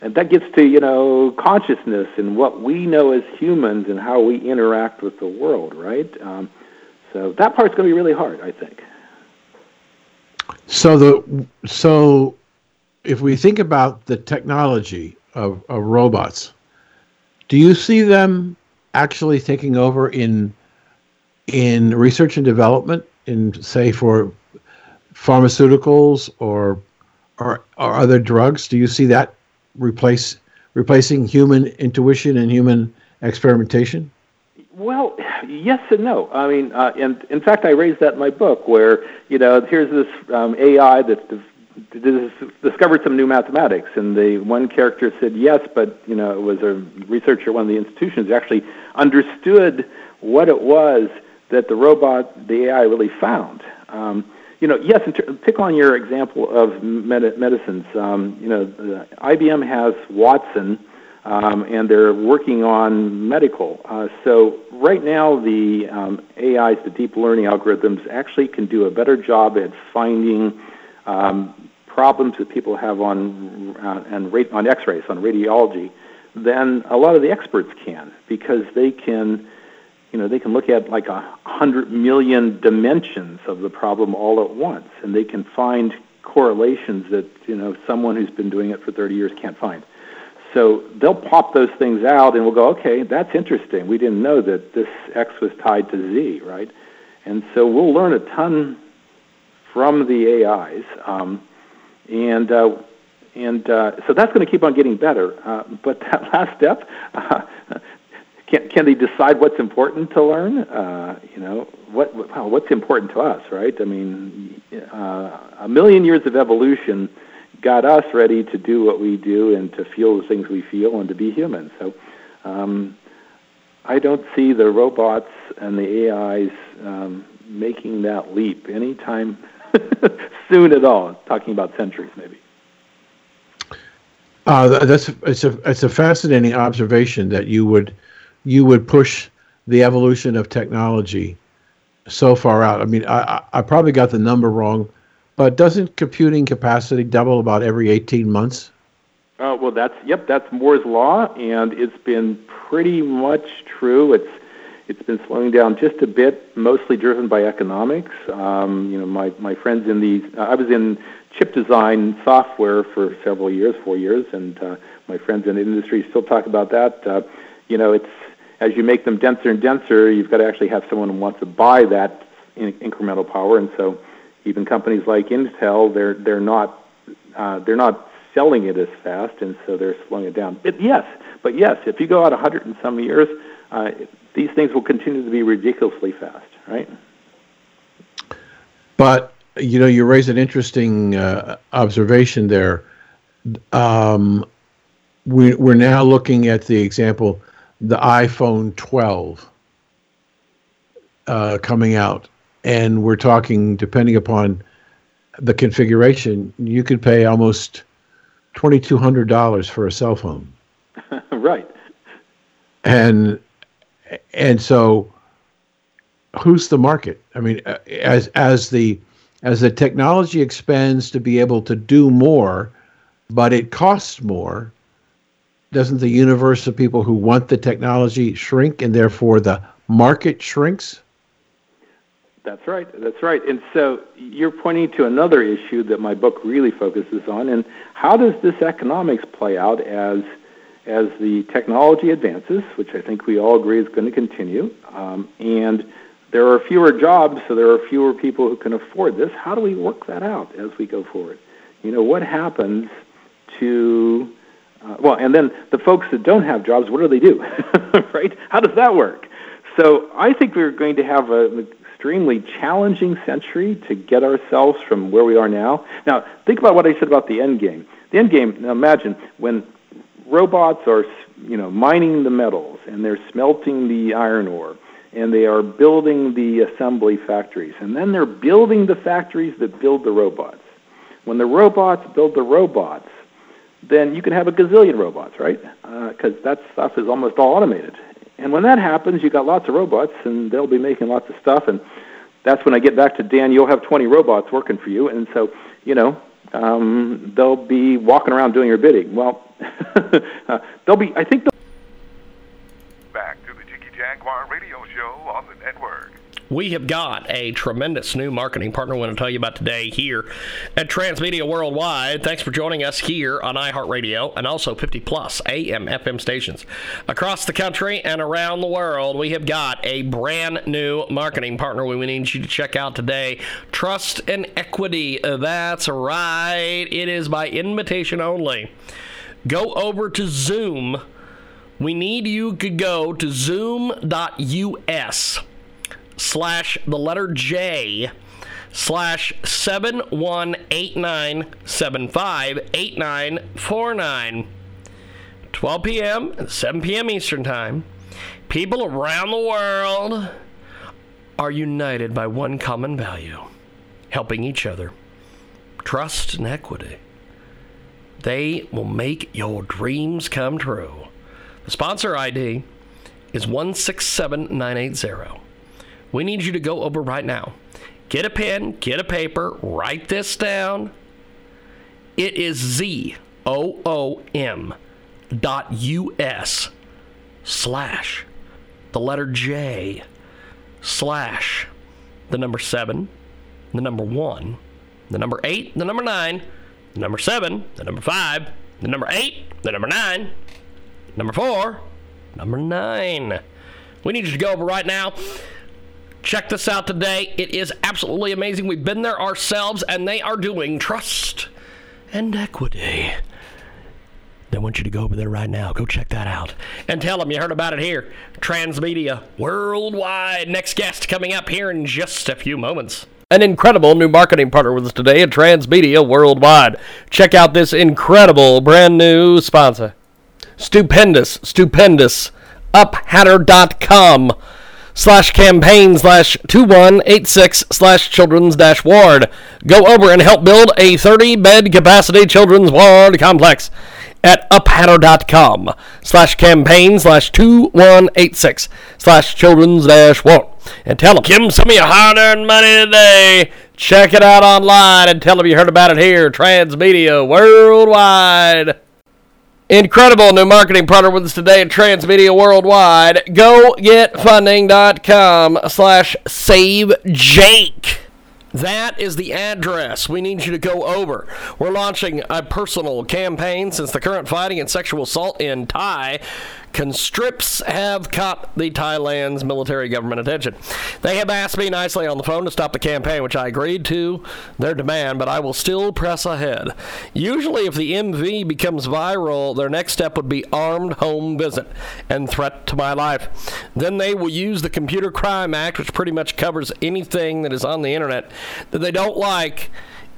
and that gets to you know consciousness and what we know as humans and how we interact with the world, right? Um, so that part's going to be really hard, I think. So the so if we think about the technology of, of robots, do you see them actually taking over in in research and development in say for pharmaceuticals or or, or other drugs? Do you see that replace replacing human intuition and human experimentation? Well, yes and no. I mean, uh, and in fact, I raised that in my book, where you know, here's this um, AI that discovered some new mathematics, and the one character said yes, but you know, it was a researcher at one of the institutions who actually understood what it was that the robot, the AI, really found. Um, you know, yes, pick on your example of med- medicines. Um, you know, IBM has Watson, um, and they're working on medical. Uh, so right now, the um, AIs, the deep learning algorithms, actually can do a better job at finding um, problems that people have on uh, and rate, on X-rays, on radiology, than a lot of the experts can, because they can you know, they can look at like a hundred million dimensions of the problem all at once, and they can find correlations that you know someone who's been doing it for 30 years can't find. So they'll pop those things out, and we'll go, okay, that's interesting. We didn't know that this X was tied to Z, right? And so we'll learn a ton from the AIs, um, and uh, and uh, so that's going to keep on getting better. Uh, but that *laughs* last step, uh, can, can they decide what's important to learn? Uh, you know, what well, what's important to us, right? I mean, uh, a million years of evolution got us ready to do what we do and to feel the things we feel and to be human. So, um, I don't see the robots and the AIs um, making that leap anytime *laughs* soon at all. Talking about centuries, maybe. Uh, that's it's a it's a fascinating observation that you would you would push the evolution of technology so far out. I mean, I, I probably got the number wrong, but doesn't computing capacity double about every 18 months? Uh, well, that's yep, that's Moore's law, and it's been pretty much true. It's it's been slowing down just a bit, mostly driven by economics. Um, you know, my my friends in the I was in chip design software for several years, four years, and uh, my friends in the industry still talk about that. Uh, you know, it's as you make them denser and denser, you've got to actually have someone who wants to buy that in- incremental power. And so, even companies like Intel, they're they're not uh, they're not selling it as fast, and so they're slowing it down. But yes, but yes, if you go out a hundred and some years, uh, these things will continue to be ridiculously fast, right? But you know, you raise an interesting uh, observation there. Um, we, we're now looking at the example the iPhone 12 uh, coming out, and we're talking, depending upon the configuration, you could pay almost twenty two hundred dollars for a cell phone. *laughs* right. And and so, who's the market? I mean, uh, as as the as the technology expands to be able to do more, but it costs more doesn't the universe of people who want the technology shrink and therefore the market shrinks? That's right. That's right. And so you're pointing to another issue that my book really focuses on. And how does this economics play out as as the technology advances, which I think we all agree is going to continue, um, and there are fewer jobs, so there are fewer people who can afford this. How do we work that out as we go forward? You know, what happens to uh, well, and then the folks that don't have jobs, what do they do? *laughs* right? How does that work? So I think we're going to have a, an extremely challenging century to get ourselves from where we are now. Now, think about what I said about the end game. The end game. Now, imagine when robots are, you know, mining the metals and they're smelting the iron ore and they are building the assembly factories, and then they're building the factories that build the robots. When the robots build the robots, then you can have a gazillion robots, right? Because uh, that stuff is almost all automated. And when that happens, you've got lots of robots, and they'll be making lots of stuff. And that's when I get back to Dan. You'll have 20 robots working for you, and so you know, um, they'll be walking around doing your bidding. Well, *laughs* uh, they'll be. I think. They'll Back to the Jiggy Jaguar radio show on the. We have got a tremendous new marketing partner we want to tell you about today here at Transmedia Worldwide. Thanks for joining us here on iHeartRadio and also 50 plus AM FM stations across the country and around the world. We have got a brand new marketing partner we need you to check out today. Trust and Equity. That's right. It is by invitation only. Go over to Zoom. We need you to go to zoom.us slash the letter J slash 7189758949. 12 p.m. and 7 p.m. Eastern Time. People around the world are united by one common value helping each other. Trust and equity. They will make your dreams come true. The sponsor ID is 167980. We need you to go over right now. Get a pen, get a paper, write this down. It is Z O O M dot U S slash the letter J slash the number seven, the number one, the number eight, the number nine, the number seven, the number five, the number eight, the number nine, number four, number nine. We need you to go over right now. Check this out today. It is absolutely amazing. We've been there ourselves, and they are doing trust and equity. They want you to go over there right now. Go check that out. And tell them you heard about it here. Transmedia Worldwide. Next guest coming up here in just a few moments. An incredible new marketing partner with us today at Transmedia Worldwide. Check out this incredible brand new sponsor. Stupendous, stupendous. UpHatter.com slash campaign slash 2186 slash children's dash ward. Go over and help build a 30 bed capacity children's ward complex at uphatter.com slash campaign slash 2186 slash children's dash ward. And tell them, them some of your hard earned money today. Check it out online and tell them you heard about it here. Transmedia Worldwide. Incredible new marketing partner with us today at Transmedia Worldwide. GoGetFunding.com slash save Jake. That is the address we need you to go over. We're launching a personal campaign since the current fighting and sexual assault in Thai constricts have caught the Thailand's military government attention. They have asked me nicely on the phone to stop the campaign, which I agreed to their demand, but I will still press ahead. Usually, if the MV becomes viral, their next step would be armed home visit and threat to my life. Then they will use the Computer Crime Act, which pretty much covers anything that is on the internet that they don't like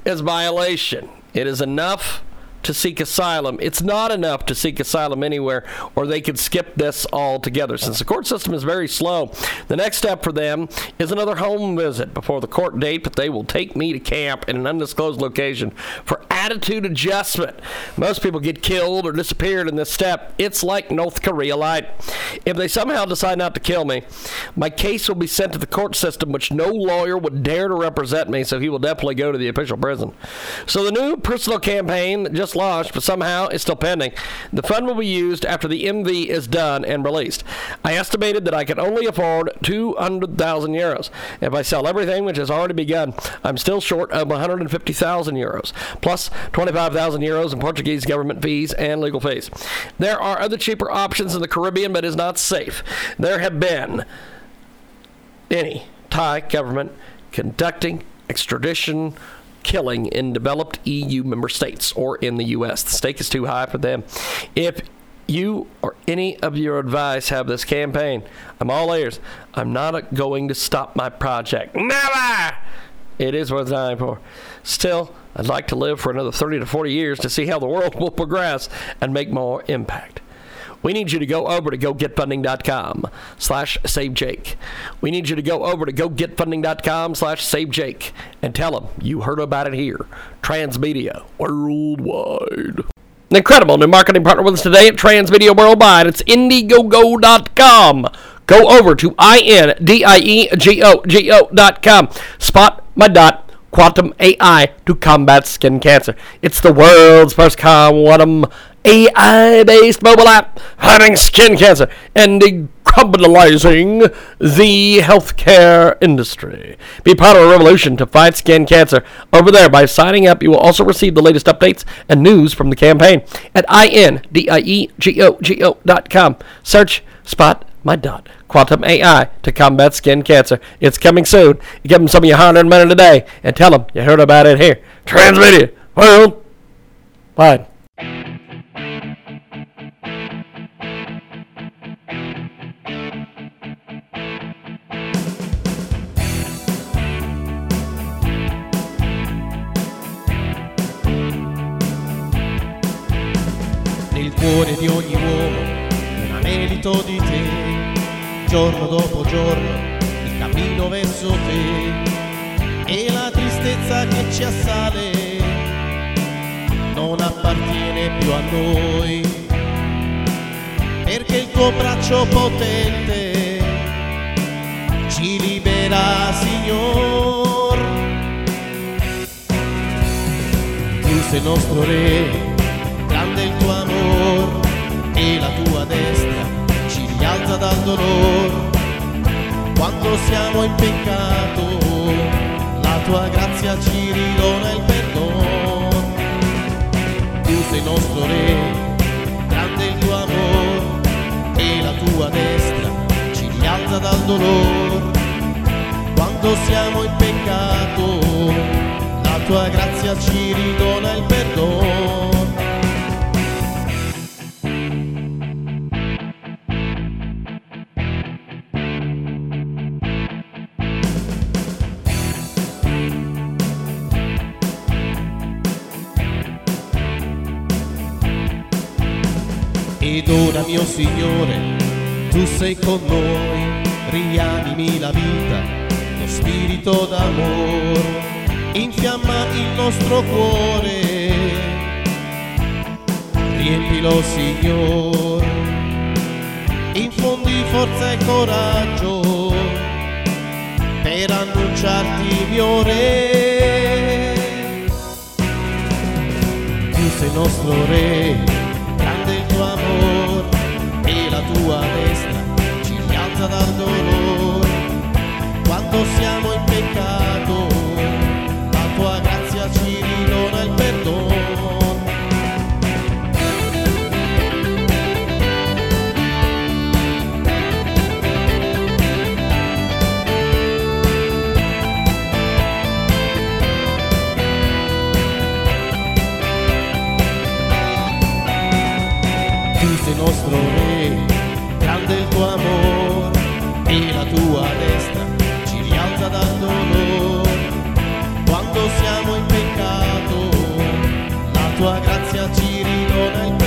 as violation. It is enough to seek asylum. It's not enough to seek asylum anywhere, or they could skip this altogether. Since the court system is very slow, the next step for them is another home visit before the court date, but they will take me to camp in an undisclosed location for attitude adjustment. Most people get killed or disappeared in this step. It's like North Korea light. If they somehow decide not to kill me, my case will be sent to the court system, which no lawyer would dare to represent me, so he will definitely go to the official prison. So the new personal campaign that just launched, but somehow it's still pending. The fund will be used after the MV is done and released. I estimated that I could only afford 200,000 euros. If I sell everything, which has already begun, I'm still short of 150,000 euros, plus 25,000 euros in Portuguese government fees and legal fees. There are other cheaper options in the Caribbean, but is not safe. There have been any Thai government conducting extradition killing in developed EU member states or in the U.S. The stake is too high for them. If you or any of your advice have this campaign, I'm all ears. I'm not going to stop my project. Never! It is worth dying for. Still, I'd like to live for another 30 to 40 years to see how the world will progress and make more impact. We need you to go over to gogetfunding.com slash savejake. We need you to go over to gogetfunding.com slash savejake and tell them you heard about it here. Transmedia Worldwide. An incredible new marketing partner with us today at Transmedia Worldwide. It's Indiegogo.com. Go over to I-N-D-I-E-G-O-G-O.com. Spot my dot quantum AI to combat skin cancer. It's the world's first quantum AI based mobile app fighting skin cancer and decriminalizing the healthcare industry. Be part of a revolution to fight skin cancer. Over there, by signing up, you will also receive the latest updates and news from the campaign at indiego.com. Search spot my dot quantum AI to combat skin cancer. It's coming soon. Give them some of your hard-earned money today and tell them you heard about it here. Transmedia uomo un anelito di te, giorno dopo giorno il cammino verso te. E la tristezza che ci assale non appartiene più a noi, perché il tuo braccio potente ci libera, Signor. Tu sei nostro Re rialza dal dolore. Quando siamo in peccato, la tua grazia ci ridona il perdono. Tu sei nostro re, grande il tuo amor e la tua destra ci rialza dal dolore. Quando siamo in peccato, la tua grazia ci ridona il perdono. Ed ora mio Signore, tu sei con noi, rianimi la vita, lo spirito d'amore, infiamma il nostro cuore, riempilo Signore, infondi forza e coraggio per annunciarti mio Re. Tu sei nostro Re, tua destra ci rialza dal dolore. Quando siamo dolore. Quando siamo in peccato, la tua grazia ci ridona il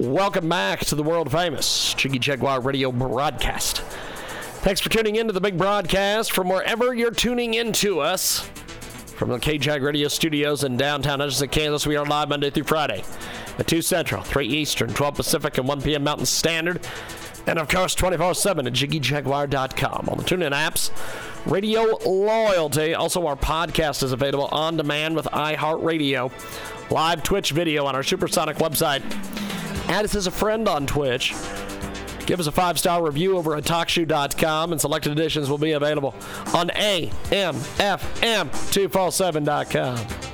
Welcome back to the world famous Jiggy Jaguar radio broadcast. Thanks for tuning in to the big broadcast from wherever you're tuning in to us. From the KJAG radio studios in downtown Edgerton, Kansas, we are live Monday through Friday at 2 Central, 3 Eastern, 12 Pacific, and 1 p.m. Mountain Standard. And of course, 24 7 at JiggyJaguar.com. On the TuneIn apps, Radio Loyalty. Also, our podcast is available on demand with iHeartRadio. Live Twitch video on our Supersonic website. Add us as a friend on Twitch. Give us a five star review over at TalkShoe.com, and selected editions will be available on AMFM247.com.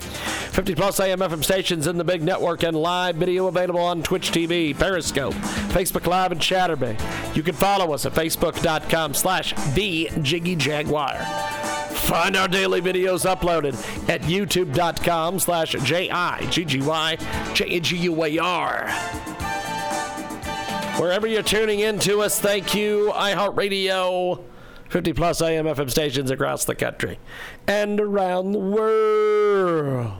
50 plus AM FM stations in the big network and live video available on Twitch TV, Periscope, Facebook Live, and Chatterbait. You can follow us at Facebook.com slash The Jiggy Jaguar. Find our daily videos uploaded at YouTube.com slash J-I-G-G-Y-J-A-G-U-A-R. Wherever you're tuning in to us, thank you, iHeartRadio. 50 plus AM FM stations across the country and around the world.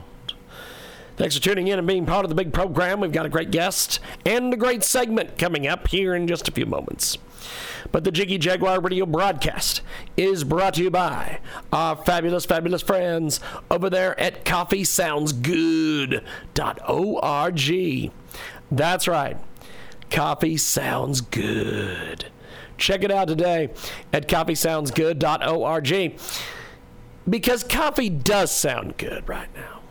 Thanks for tuning in and being part of the big program. We've got a great guest and a great segment coming up here in just a few moments. But the Jiggy Jaguar radio broadcast is brought to you by our fabulous, fabulous friends over there at coffeesoundsgood.org. That's right. Coffee sounds good. Check it out today at coffeesoundsgood.org because coffee does sound good right now.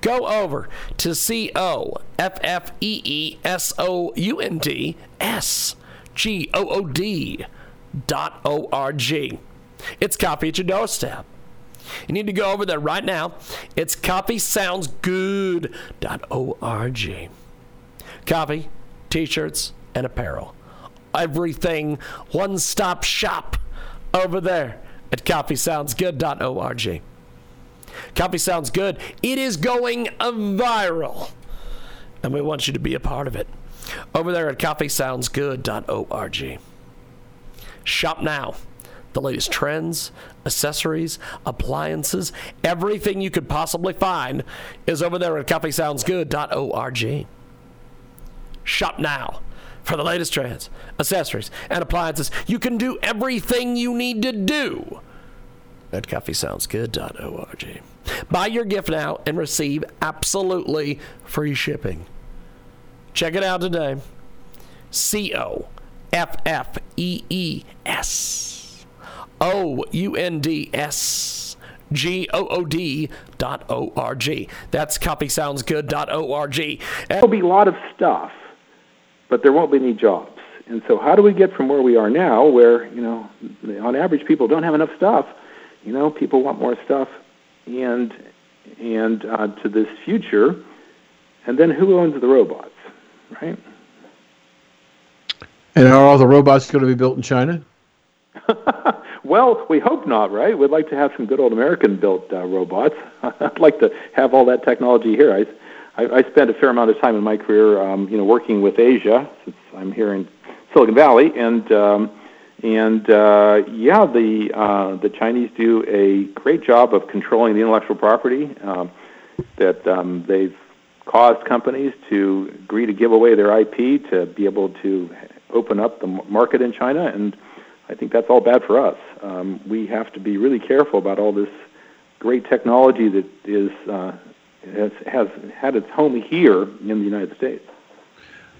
Go over to C O F F E E S O U N D S G O O D dot O R G. It's coffee at your doorstep. You need to go over there right now. It's coffeesoundsgood.org. Coffee, t shirts, and apparel. Everything one stop shop over there at coffeesoundsgood.org. Coffee Sounds Good. It is going viral. And we want you to be a part of it. Over there at coffeesoundsgood.org. Shop now. The latest trends, accessories, appliances, everything you could possibly find is over there at coffeesoundsgood.org. Shop now for the latest trends, accessories, and appliances. You can do everything you need to do at coffeesoundsgood.org. Buy your gift now and receive absolutely free shipping. Check it out today. C O F F E E S O U N D S G O O D dot O R G. That's coffeesoundsgood.org. There'll be a lot of stuff, but there won't be any jobs. And so, how do we get from where we are now, where, you know, on average people don't have enough stuff? You know, people want more stuff, and and uh, to this future, and then who owns the robots, right? And are all the robots going to be built in China? *laughs* well, we hope not, right? We'd like to have some good old American-built uh, robots. *laughs* I'd like to have all that technology here. I, I, I spent a fair amount of time in my career, um, you know, working with Asia, since I'm here in Silicon Valley, and um, and uh, yeah, the uh, the Chinese do a great job of controlling the intellectual property. Um, that um, they've caused companies to agree to give away their IP to be able to open up the market in China, and I think that's all bad for us. Um, we have to be really careful about all this great technology that is uh, has, has had its home here in the United States.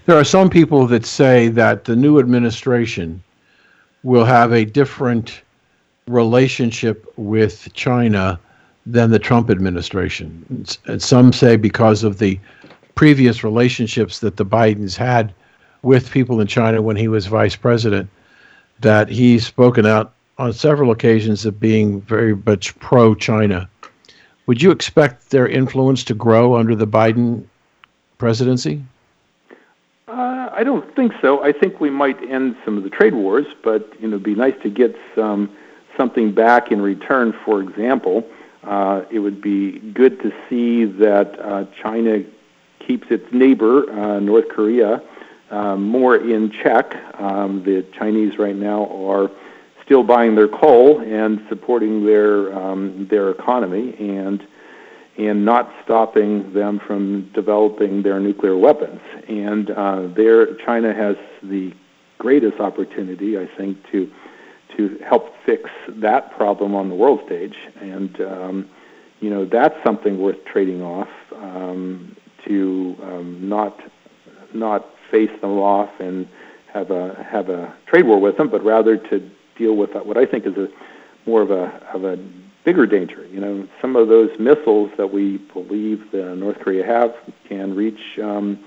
There are some people that say that the new administration will have a different relationship with China than the Trump administration. And some say because of the previous relationships that the Bidens had with people in China when he was vice president, that he's spoken out on several occasions of being very much pro China. Would you expect their influence to grow under the Biden presidency? Uh, I don't think so. I think we might end some of the trade wars, but you know, it'd be nice to get some something back in return. For example, uh, it would be good to see that uh, China keeps its neighbor, uh, North Korea, uh, more in check. Um, the Chinese right now are still buying their coal and supporting their um, their economy, and and not stopping them from developing their nuclear weapons. And uh, there, China has the greatest opportunity, I think, to to help fix that problem on the world stage. And um, you know, that's something worth trading off um, to um, not not face them off and have a have a trade war with them, but rather to deal with what I think is a more of a of a bigger danger. You know, some of those missiles that we believe the North Korea have can reach um,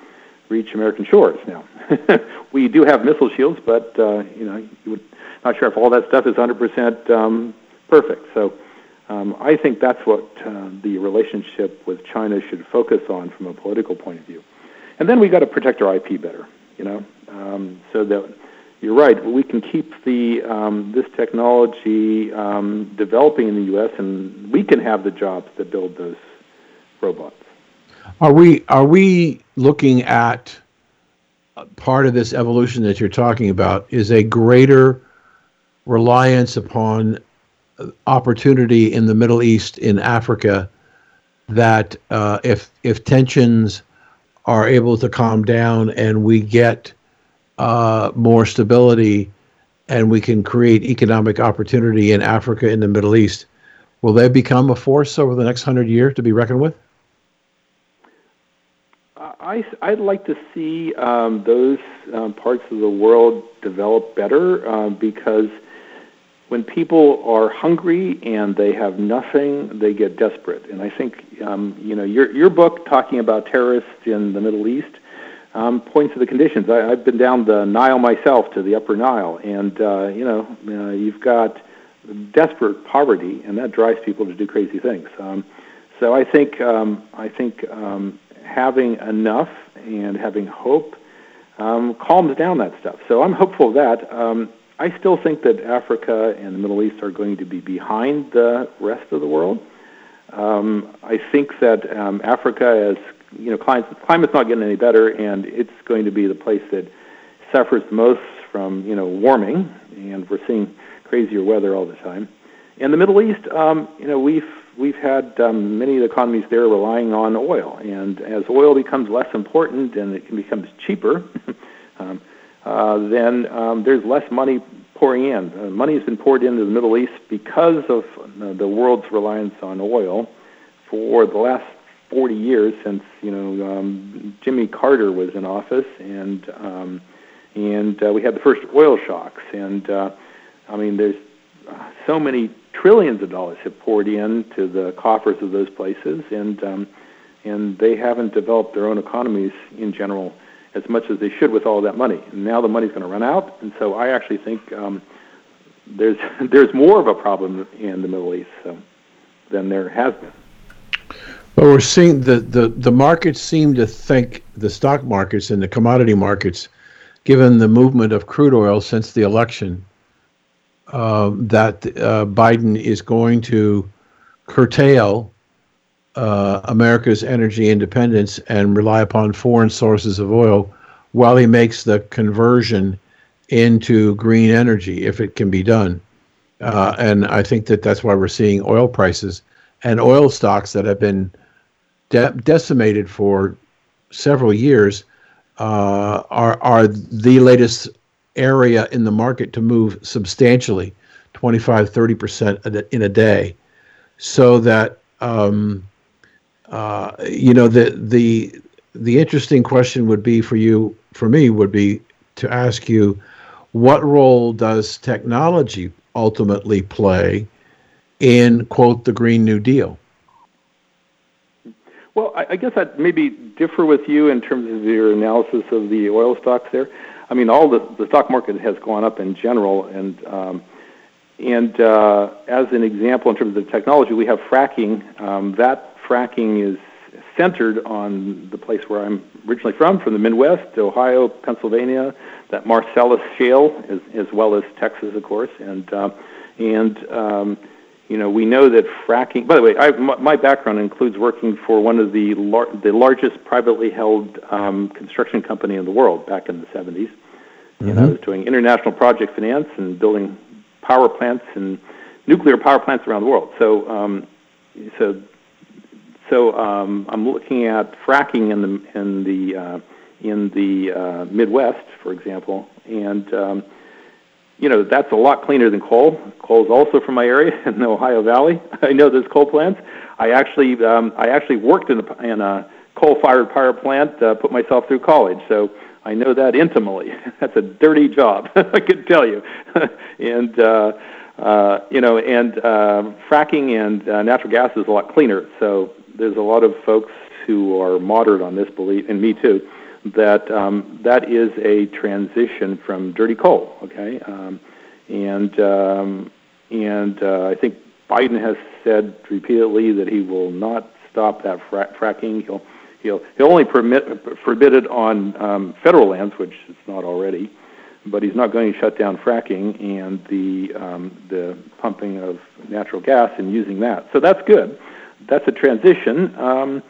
reach American shores. Now, *laughs* we do have missile shields, but uh, you know, you would not sure if all that stuff is 100% um, perfect. So. Um, I think that's what uh, the relationship with China should focus on from a political point of view. And then we got to protect our IP better, you know, um, so that you're right. We can keep the um, this technology um, developing in the U.S. and we can have the jobs that build those robots. Are we are we looking at part of this evolution that you're talking about is a greater reliance upon opportunity in the Middle East, in Africa, that uh, if if tensions are able to calm down and we get uh, more stability and we can create economic opportunity in Africa and the Middle East, will they become a force over the next hundred years to be reckoned with? I, I'd like to see um, those um, parts of the world develop better um, because when people are hungry and they have nothing, they get desperate. And I think um, you know your your book talking about terrorists in the Middle East um, points to the conditions. I, I've been down the Nile myself to the Upper Nile, and uh, you know uh, you've got desperate poverty, and that drives people to do crazy things. Um, so I think um, I think um, having enough and having hope um, calms down that stuff. So I'm hopeful of that. Um, I still think that Africa and the Middle East are going to be behind the rest of the world. Um, I think that um, Africa, as you know, climate, climate's not getting any better, and it's going to be the place that suffers most from you know warming, and we're seeing crazier weather all the time. In the Middle East, um, you know, we've we've had um, many of the economies there relying on oil, and as oil becomes less important and it becomes cheaper, *laughs* um, uh, then um, there's less money pouring in. Uh, money has been poured into the Middle East because of uh, the world's reliance on oil for the last 40 years since you know um, Jimmy Carter was in office, and um, and uh, we had the first oil shocks, and uh, I mean there's uh, so many trillions of dollars have poured into the coffers of those places, and um, and they haven't developed their own economies in general as much as they should with all that money. And now the money's going to run out, and so I actually think um, there's *laughs* there's more of a problem in the Middle East so, than there has been. Well, we're seeing the, the, the markets seem to think the stock markets and the commodity markets, given the movement of crude oil since the election, uh, that uh, Biden is going to curtail uh, America's energy independence and rely upon foreign sources of oil while he makes the conversion into green energy, if it can be done. Uh, and I think that that's why we're seeing oil prices and oil stocks that have been de- decimated for several years uh, are are the latest area in the market to move substantially 25 30% in a day. So that um, uh, you know the the the interesting question would be for you for me would be to ask you what role does technology ultimately play in quote the green new deal well i, I guess i'd maybe differ with you in terms of your analysis of the oil stocks there. I mean all the the stock market has gone up in general and um, and uh, as an example, in terms of the technology, we have fracking. Um, that fracking is centered on the place where I'm originally from, from the Midwest, Ohio, Pennsylvania, that Marcellus Shale, as, as well as Texas, of course, and uh, and um, you know we know that fracking. By the way, I, my, my background includes working for one of the lar- the largest privately held um, construction company in the world back in the 70s. Mm-hmm. And I was doing international project finance and building power plants and nuclear power plants around the world. So, um, so, so um, I'm looking at fracking in the in the uh, in the uh, Midwest, for example, and um, you know that's a lot cleaner than coal. Coal is also from my area *laughs* in the Ohio Valley. *laughs* I know there's coal plants. I actually um, I actually worked in a, in a coal-fired power plant. Uh, put myself through college, so I know that intimately. *laughs* That's a dirty job, I can tell you. and uh, uh, you know, and uh, fracking and uh, natural gas is a lot cleaner. So there's a lot of folks who are moderate on this belief, and me too, that um, that is a transition from dirty coal. Okay, um, and um, and uh, I think Biden has said repeatedly that he will not stop that fra- fracking. He'll he'll he'll only permit forbid it on um, federal lands, which it's not already but he's not going to shut down fracking and the um, the pumping of natural gas and using that. So that's good. That's a transition. Um,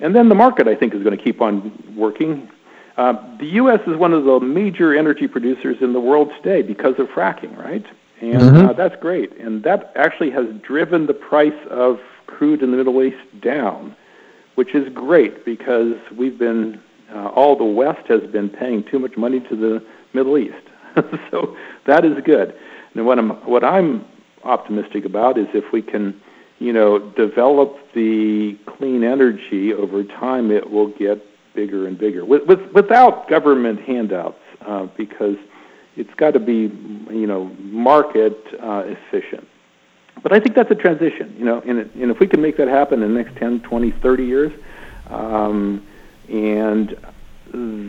and then the market, I think, is going to keep on working. Uh, the U.S. is one of the major energy producers in the world today because of fracking, right? And mm-hmm. uh, that's great. And that actually has driven the price of crude in the Middle East down, which is great because we've been uh, all the West has been paying too much money to the Middle East. *laughs* so that is good. And what I'm what I'm optimistic about is if we can, you know, develop the clean energy over time, it will get bigger and bigger with, with, without government handouts uh, because it's got to be, you know, market uh, efficient. But I think that's a transition, you know, and, it, and if we can make that happen in the next 10, 20, 30 years, um, and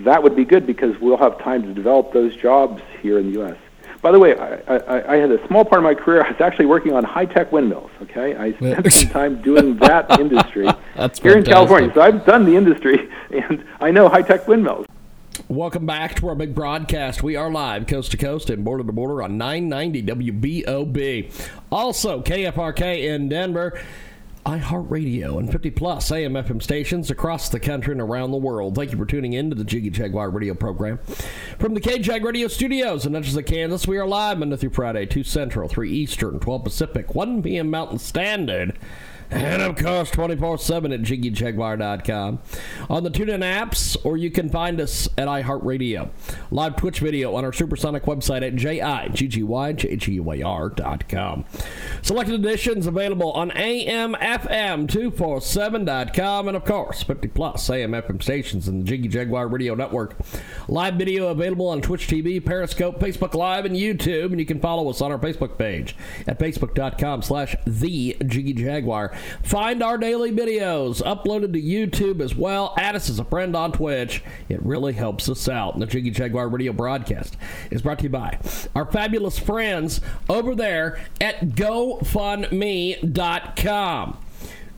that would be good because we'll have time to develop those jobs here in the U.S. By the way, I, I, I had a small part of my career. I was actually working on high-tech windmills. Okay, I spent some time doing that *laughs* industry That's here in. California. So I've done the industry, and I know high-tech windmills. Welcome back to our big broadcast. We are live coast to coast and border to border on 990 WBOB. Also, KFRK in Denver. iHeartRadio and 50 plus AM FM stations across the country and around the world. Thank you for tuning in to the Jiggy Jaguar radio program. From the KJAG Radio Studios in Natchez, Kansas, we are live Monday through Friday, 2 Central, 3 Eastern, 12 Pacific, 1 p.m. Mountain Standard. And of course, 24 7 at JiggyJaguar.com. On the TuneIn apps, or you can find us at iHeartRadio. Live Twitch video on our supersonic website at JIGGYJAGUAR.com. Selected editions available on AM, FM, 247.com, and of course, 50 plus AM, FM stations in the Jiggy Jaguar Radio Network. Live video available on Twitch TV, Periscope, Facebook Live, and YouTube. And you can follow us on our Facebook page at facebook.com slash the Jiggy Jaguar. Find our daily videos uploaded to YouTube as well. Add us as a friend on Twitch. It really helps us out. And the Jiggy Jaguar radio broadcast is brought to you by our fabulous friends over there at GoFundMe.com.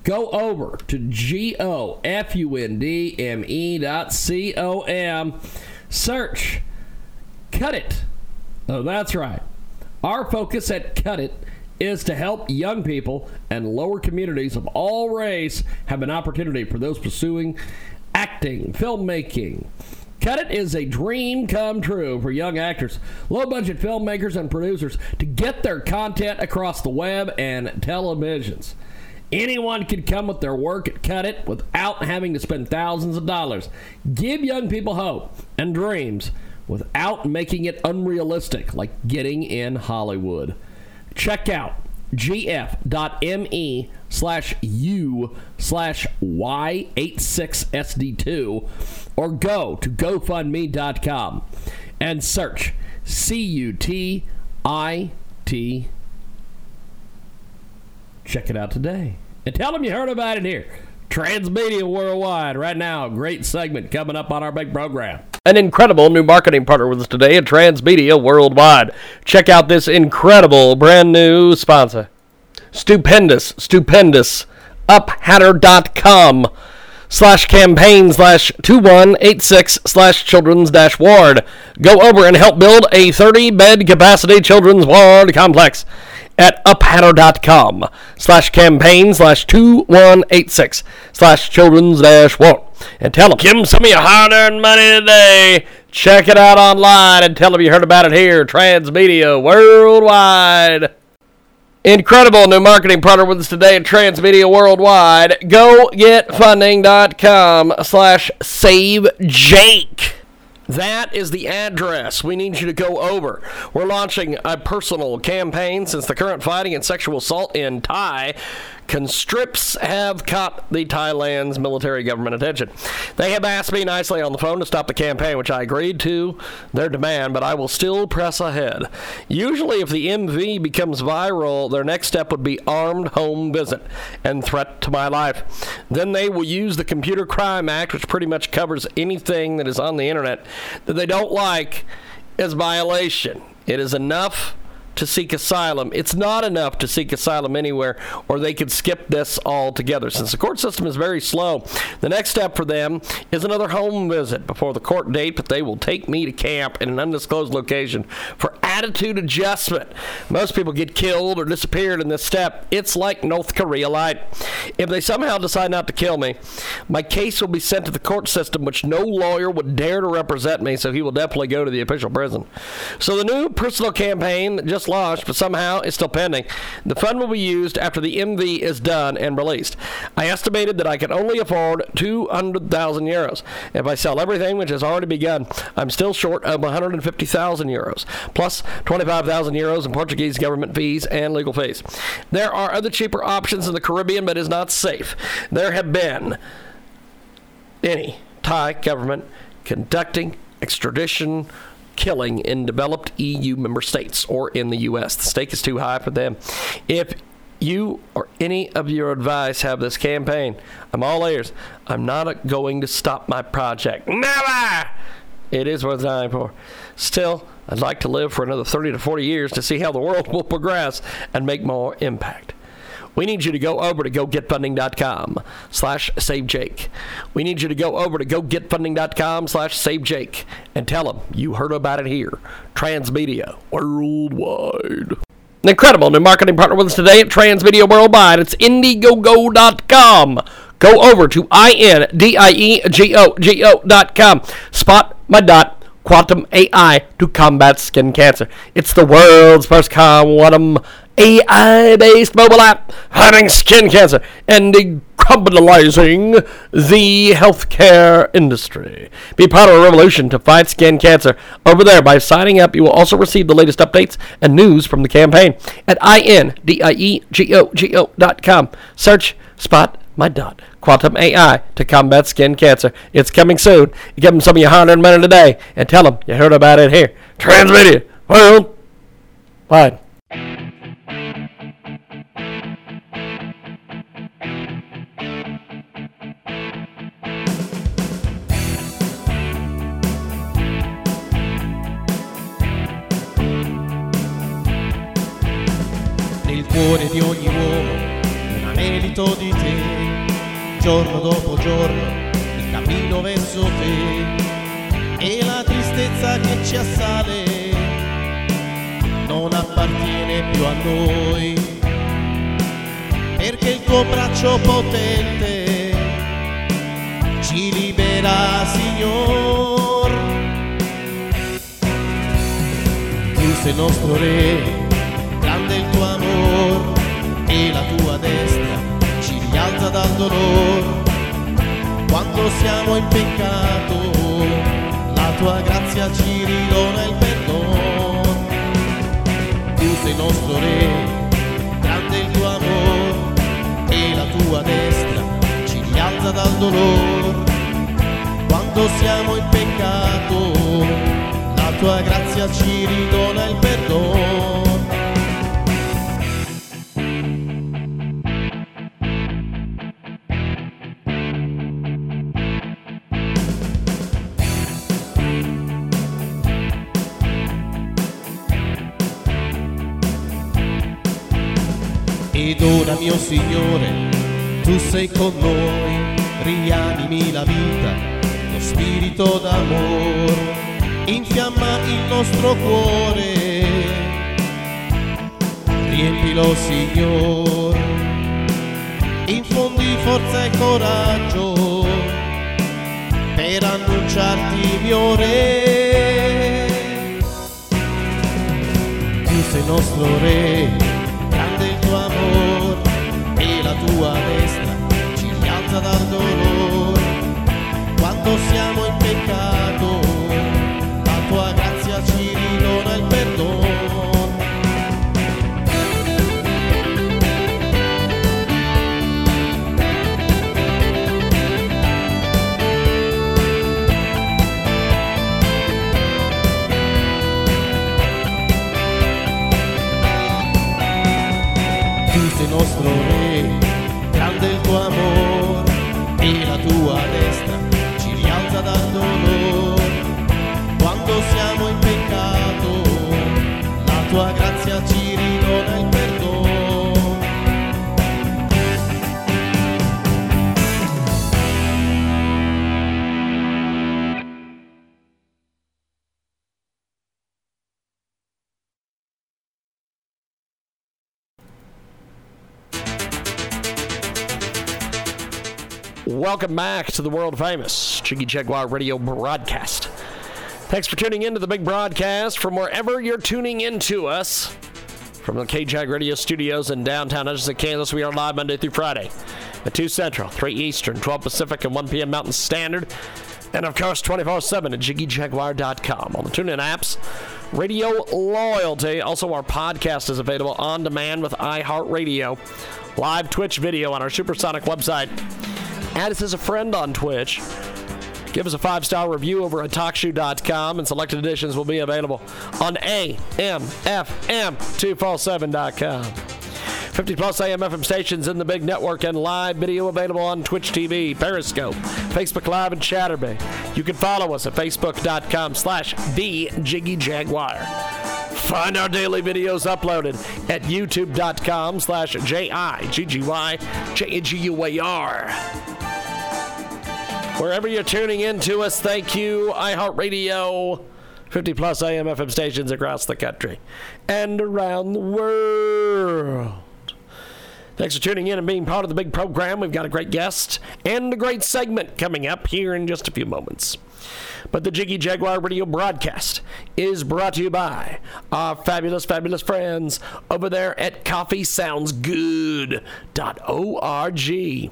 Go over to G O F U N D M E dot C O M. Search Cut It. Oh, that's right. Our focus at Cut It is to help young people and lower communities of all race have an opportunity for those pursuing acting, filmmaking. Cut It is a dream come true for young actors, low budget filmmakers, and producers to get their content across the web and televisions. Anyone can come with their work at Cut It without having to spend thousands of dollars. Give young people hope and dreams without making it unrealistic, like getting in Hollywood. Check out gf.me slash u slash y86sd2 or go to gofundme.com and search c-u-t-i-t check it out today. And tell them you heard about it here transmedia worldwide right now great segment coming up on our big program an incredible new marketing partner with us today at Transmedia Worldwide. Check out this incredible brand new sponsor. Stupendous, stupendous. Uphatter.com slash campaign slash 2186 slash children's dash ward. Go over and help build a 30 bed capacity children's ward complex at uphatter.com slash campaign slash 2186 slash children's dash ward and tell them, them some of your hard-earned money today. Check it out online and tell them you heard about it here, Transmedia Worldwide. Incredible new marketing partner with us today at Transmedia Worldwide. GoGetFunding.com slash save Jake. That is the address we need you to go over. We're launching a personal campaign since the current fighting and sexual assault in Thai constricts have caught the Thailand's military government attention. They have asked me nicely on the phone to stop the campaign, which I agreed to their demand, but I will still press ahead. Usually, if the MV becomes viral, their next step would be armed home visit and threat to my life. Then they will use the Computer Crime Act, which pretty much covers anything that is on the internet that they don't like as violation. It is enough to seek asylum. It's not enough to seek asylum anywhere, or they could skip this altogether. Since the court system is very slow, the next step for them is another home visit before the court date, but they will take me to camp in an undisclosed location for attitude adjustment. Most people get killed or disappeared in this step. It's like North Korea light. If they somehow decide not to kill me, my case will be sent to the court system, which no lawyer would dare to represent me, so he will definitely go to the official prison. So the new personal campaign just launched, but somehow is still pending. The fund will be used after the MV is done and released. I estimated that I could only afford 200,000 euros. If I sell everything, which has already begun, I'm still short of 150,000 euros, plus 25,000 euros in Portuguese government fees and legal fees. There are other cheaper options in the Caribbean, but is not safe. There have been any Thai government conducting extradition killing in developed EU member states or in the U.S. The stake is too high for them. If you or any of your advice have this campaign, I'm all ears. I'm not going to stop my project. Never! It is worth dying for. Still, I'd like to live for another 30 to 40 years to see how the world will progress and make more impact. We need you to go over to gogetfunding.com slash savejake. We need you to go over to gogetfunding.com slash savejake and tell them you heard about it here. Transmedia worldwide. An incredible new marketing partner with us today at Transmedia Worldwide. It's Indiegogo.com. Go over to I-N-D-I-E-G-O-G-O.com. Spot my dot quantum AI to combat skin cancer. It's the world's first quantum AI-based mobile app fighting skin cancer and decriminalizing the healthcare industry. Be part of a revolution to fight skin cancer over there by signing up. You will also receive the latest updates and news from the campaign at indiegogo.com. Search spot my dot quantum AI to combat skin cancer. It's coming soon. Give them some of your hard-earned money today and tell them you heard about it here. Transmedia world wide. Cuore di ogni uomo un anelito di te, giorno dopo giorno il cammino verso te. E la tristezza che ci assale non appartiene più a noi, perché il tuo braccio potente ci libera, Signor. Tu sei nostro Re grande il tuo amor e la tua destra ci rialza dal dolore. Quando siamo in peccato, la tua grazia ci ridona il perdono. Tu sei nostro re, grande il tuo amor e la tua destra ci rialza dal dolore. Quando siamo in peccato, la tua grazia ci ridona il perdono. Ed ora mio Signore, tu sei con noi, rianimi la vita, lo spirito d'amore, infiamma il nostro cuore, riempilo Signore, infondi forza e coraggio per annunciarti mio Re. Tu sei nostro Re, tua destra ci rialza dal dolore. Quando siamo in peccato, la tua grazia ci ridona il perdono. Quando siamo in peccato, la tua grazia ci ridona il Welcome back to the world famous Jiggy Jaguar radio broadcast. Thanks for tuning in to the big broadcast from wherever you're tuning in to us. From the KJAG Radio Studios in downtown Edgerton, Kansas, we are live Monday through Friday at 2 Central, 3 Eastern, 12 Pacific, and 1 p.m. Mountain Standard. And of course, 24 7 at JiggyJaguar.com. On the TuneIn apps, Radio Loyalty. Also, our podcast is available on demand with iHeartRadio. Live Twitch video on our Supersonic website. Add us as a friend on Twitch. Give us a five star review over at TalkShoe.com, and selected editions will be available on AMFM247.com. 50 plus AM FM stations in the big network and live video available on Twitch TV, Periscope, Facebook Live, and Chatterbait. You can follow us at facebook.com slash the Jiggy Jaguar. Find our daily videos uploaded at youtube.com slash J-I-G-G-Y-J-A-G-U-A-R. Wherever you're tuning in to us, thank you, iHeartRadio. 50 plus AM FM stations across the country and around the world. Thanks for tuning in and being part of the big program. We've got a great guest and a great segment coming up here in just a few moments. But the Jiggy Jaguar radio broadcast is brought to you by our fabulous, fabulous friends over there at coffeesoundsgood.org.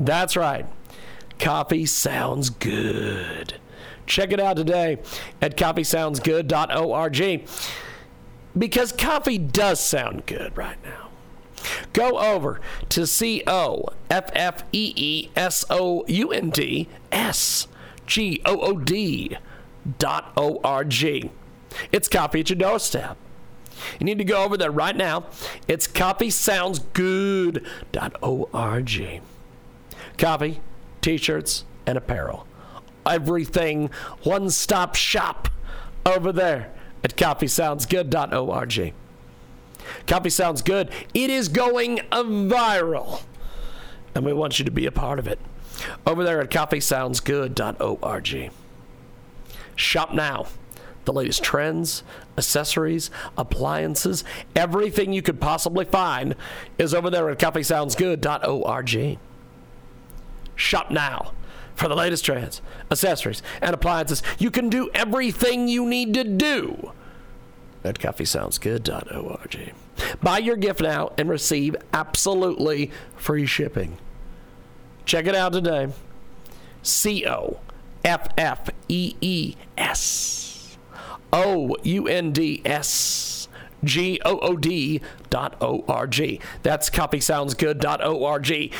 That's right. Coffee sounds good. Check it out today at coffeesoundsgood.org because coffee does sound good right now. Go over to C O F F E E S O U N D S G O O D dot O R G. It's coffee at your doorstep. You need to go over there right now. It's coffeesoundsgood.org. Coffee, t shirts, and apparel. Everything one stop shop over there at coffeesoundsgood.org. Coffee sounds good. It is going viral. And we want you to be a part of it. Over there at coffeesoundsgood.org. Shop now. The latest trends, accessories, appliances, everything you could possibly find is over there at coffeesoundsgood.org. Shop now for the latest trends, accessories, and appliances. You can do everything you need to do at coffeesoundsgood.org. Buy your gift now and receive absolutely free shipping. Check it out today. C O F F E E S O U N D S G O O D dot O R G. That's coffeesoundsgood.org.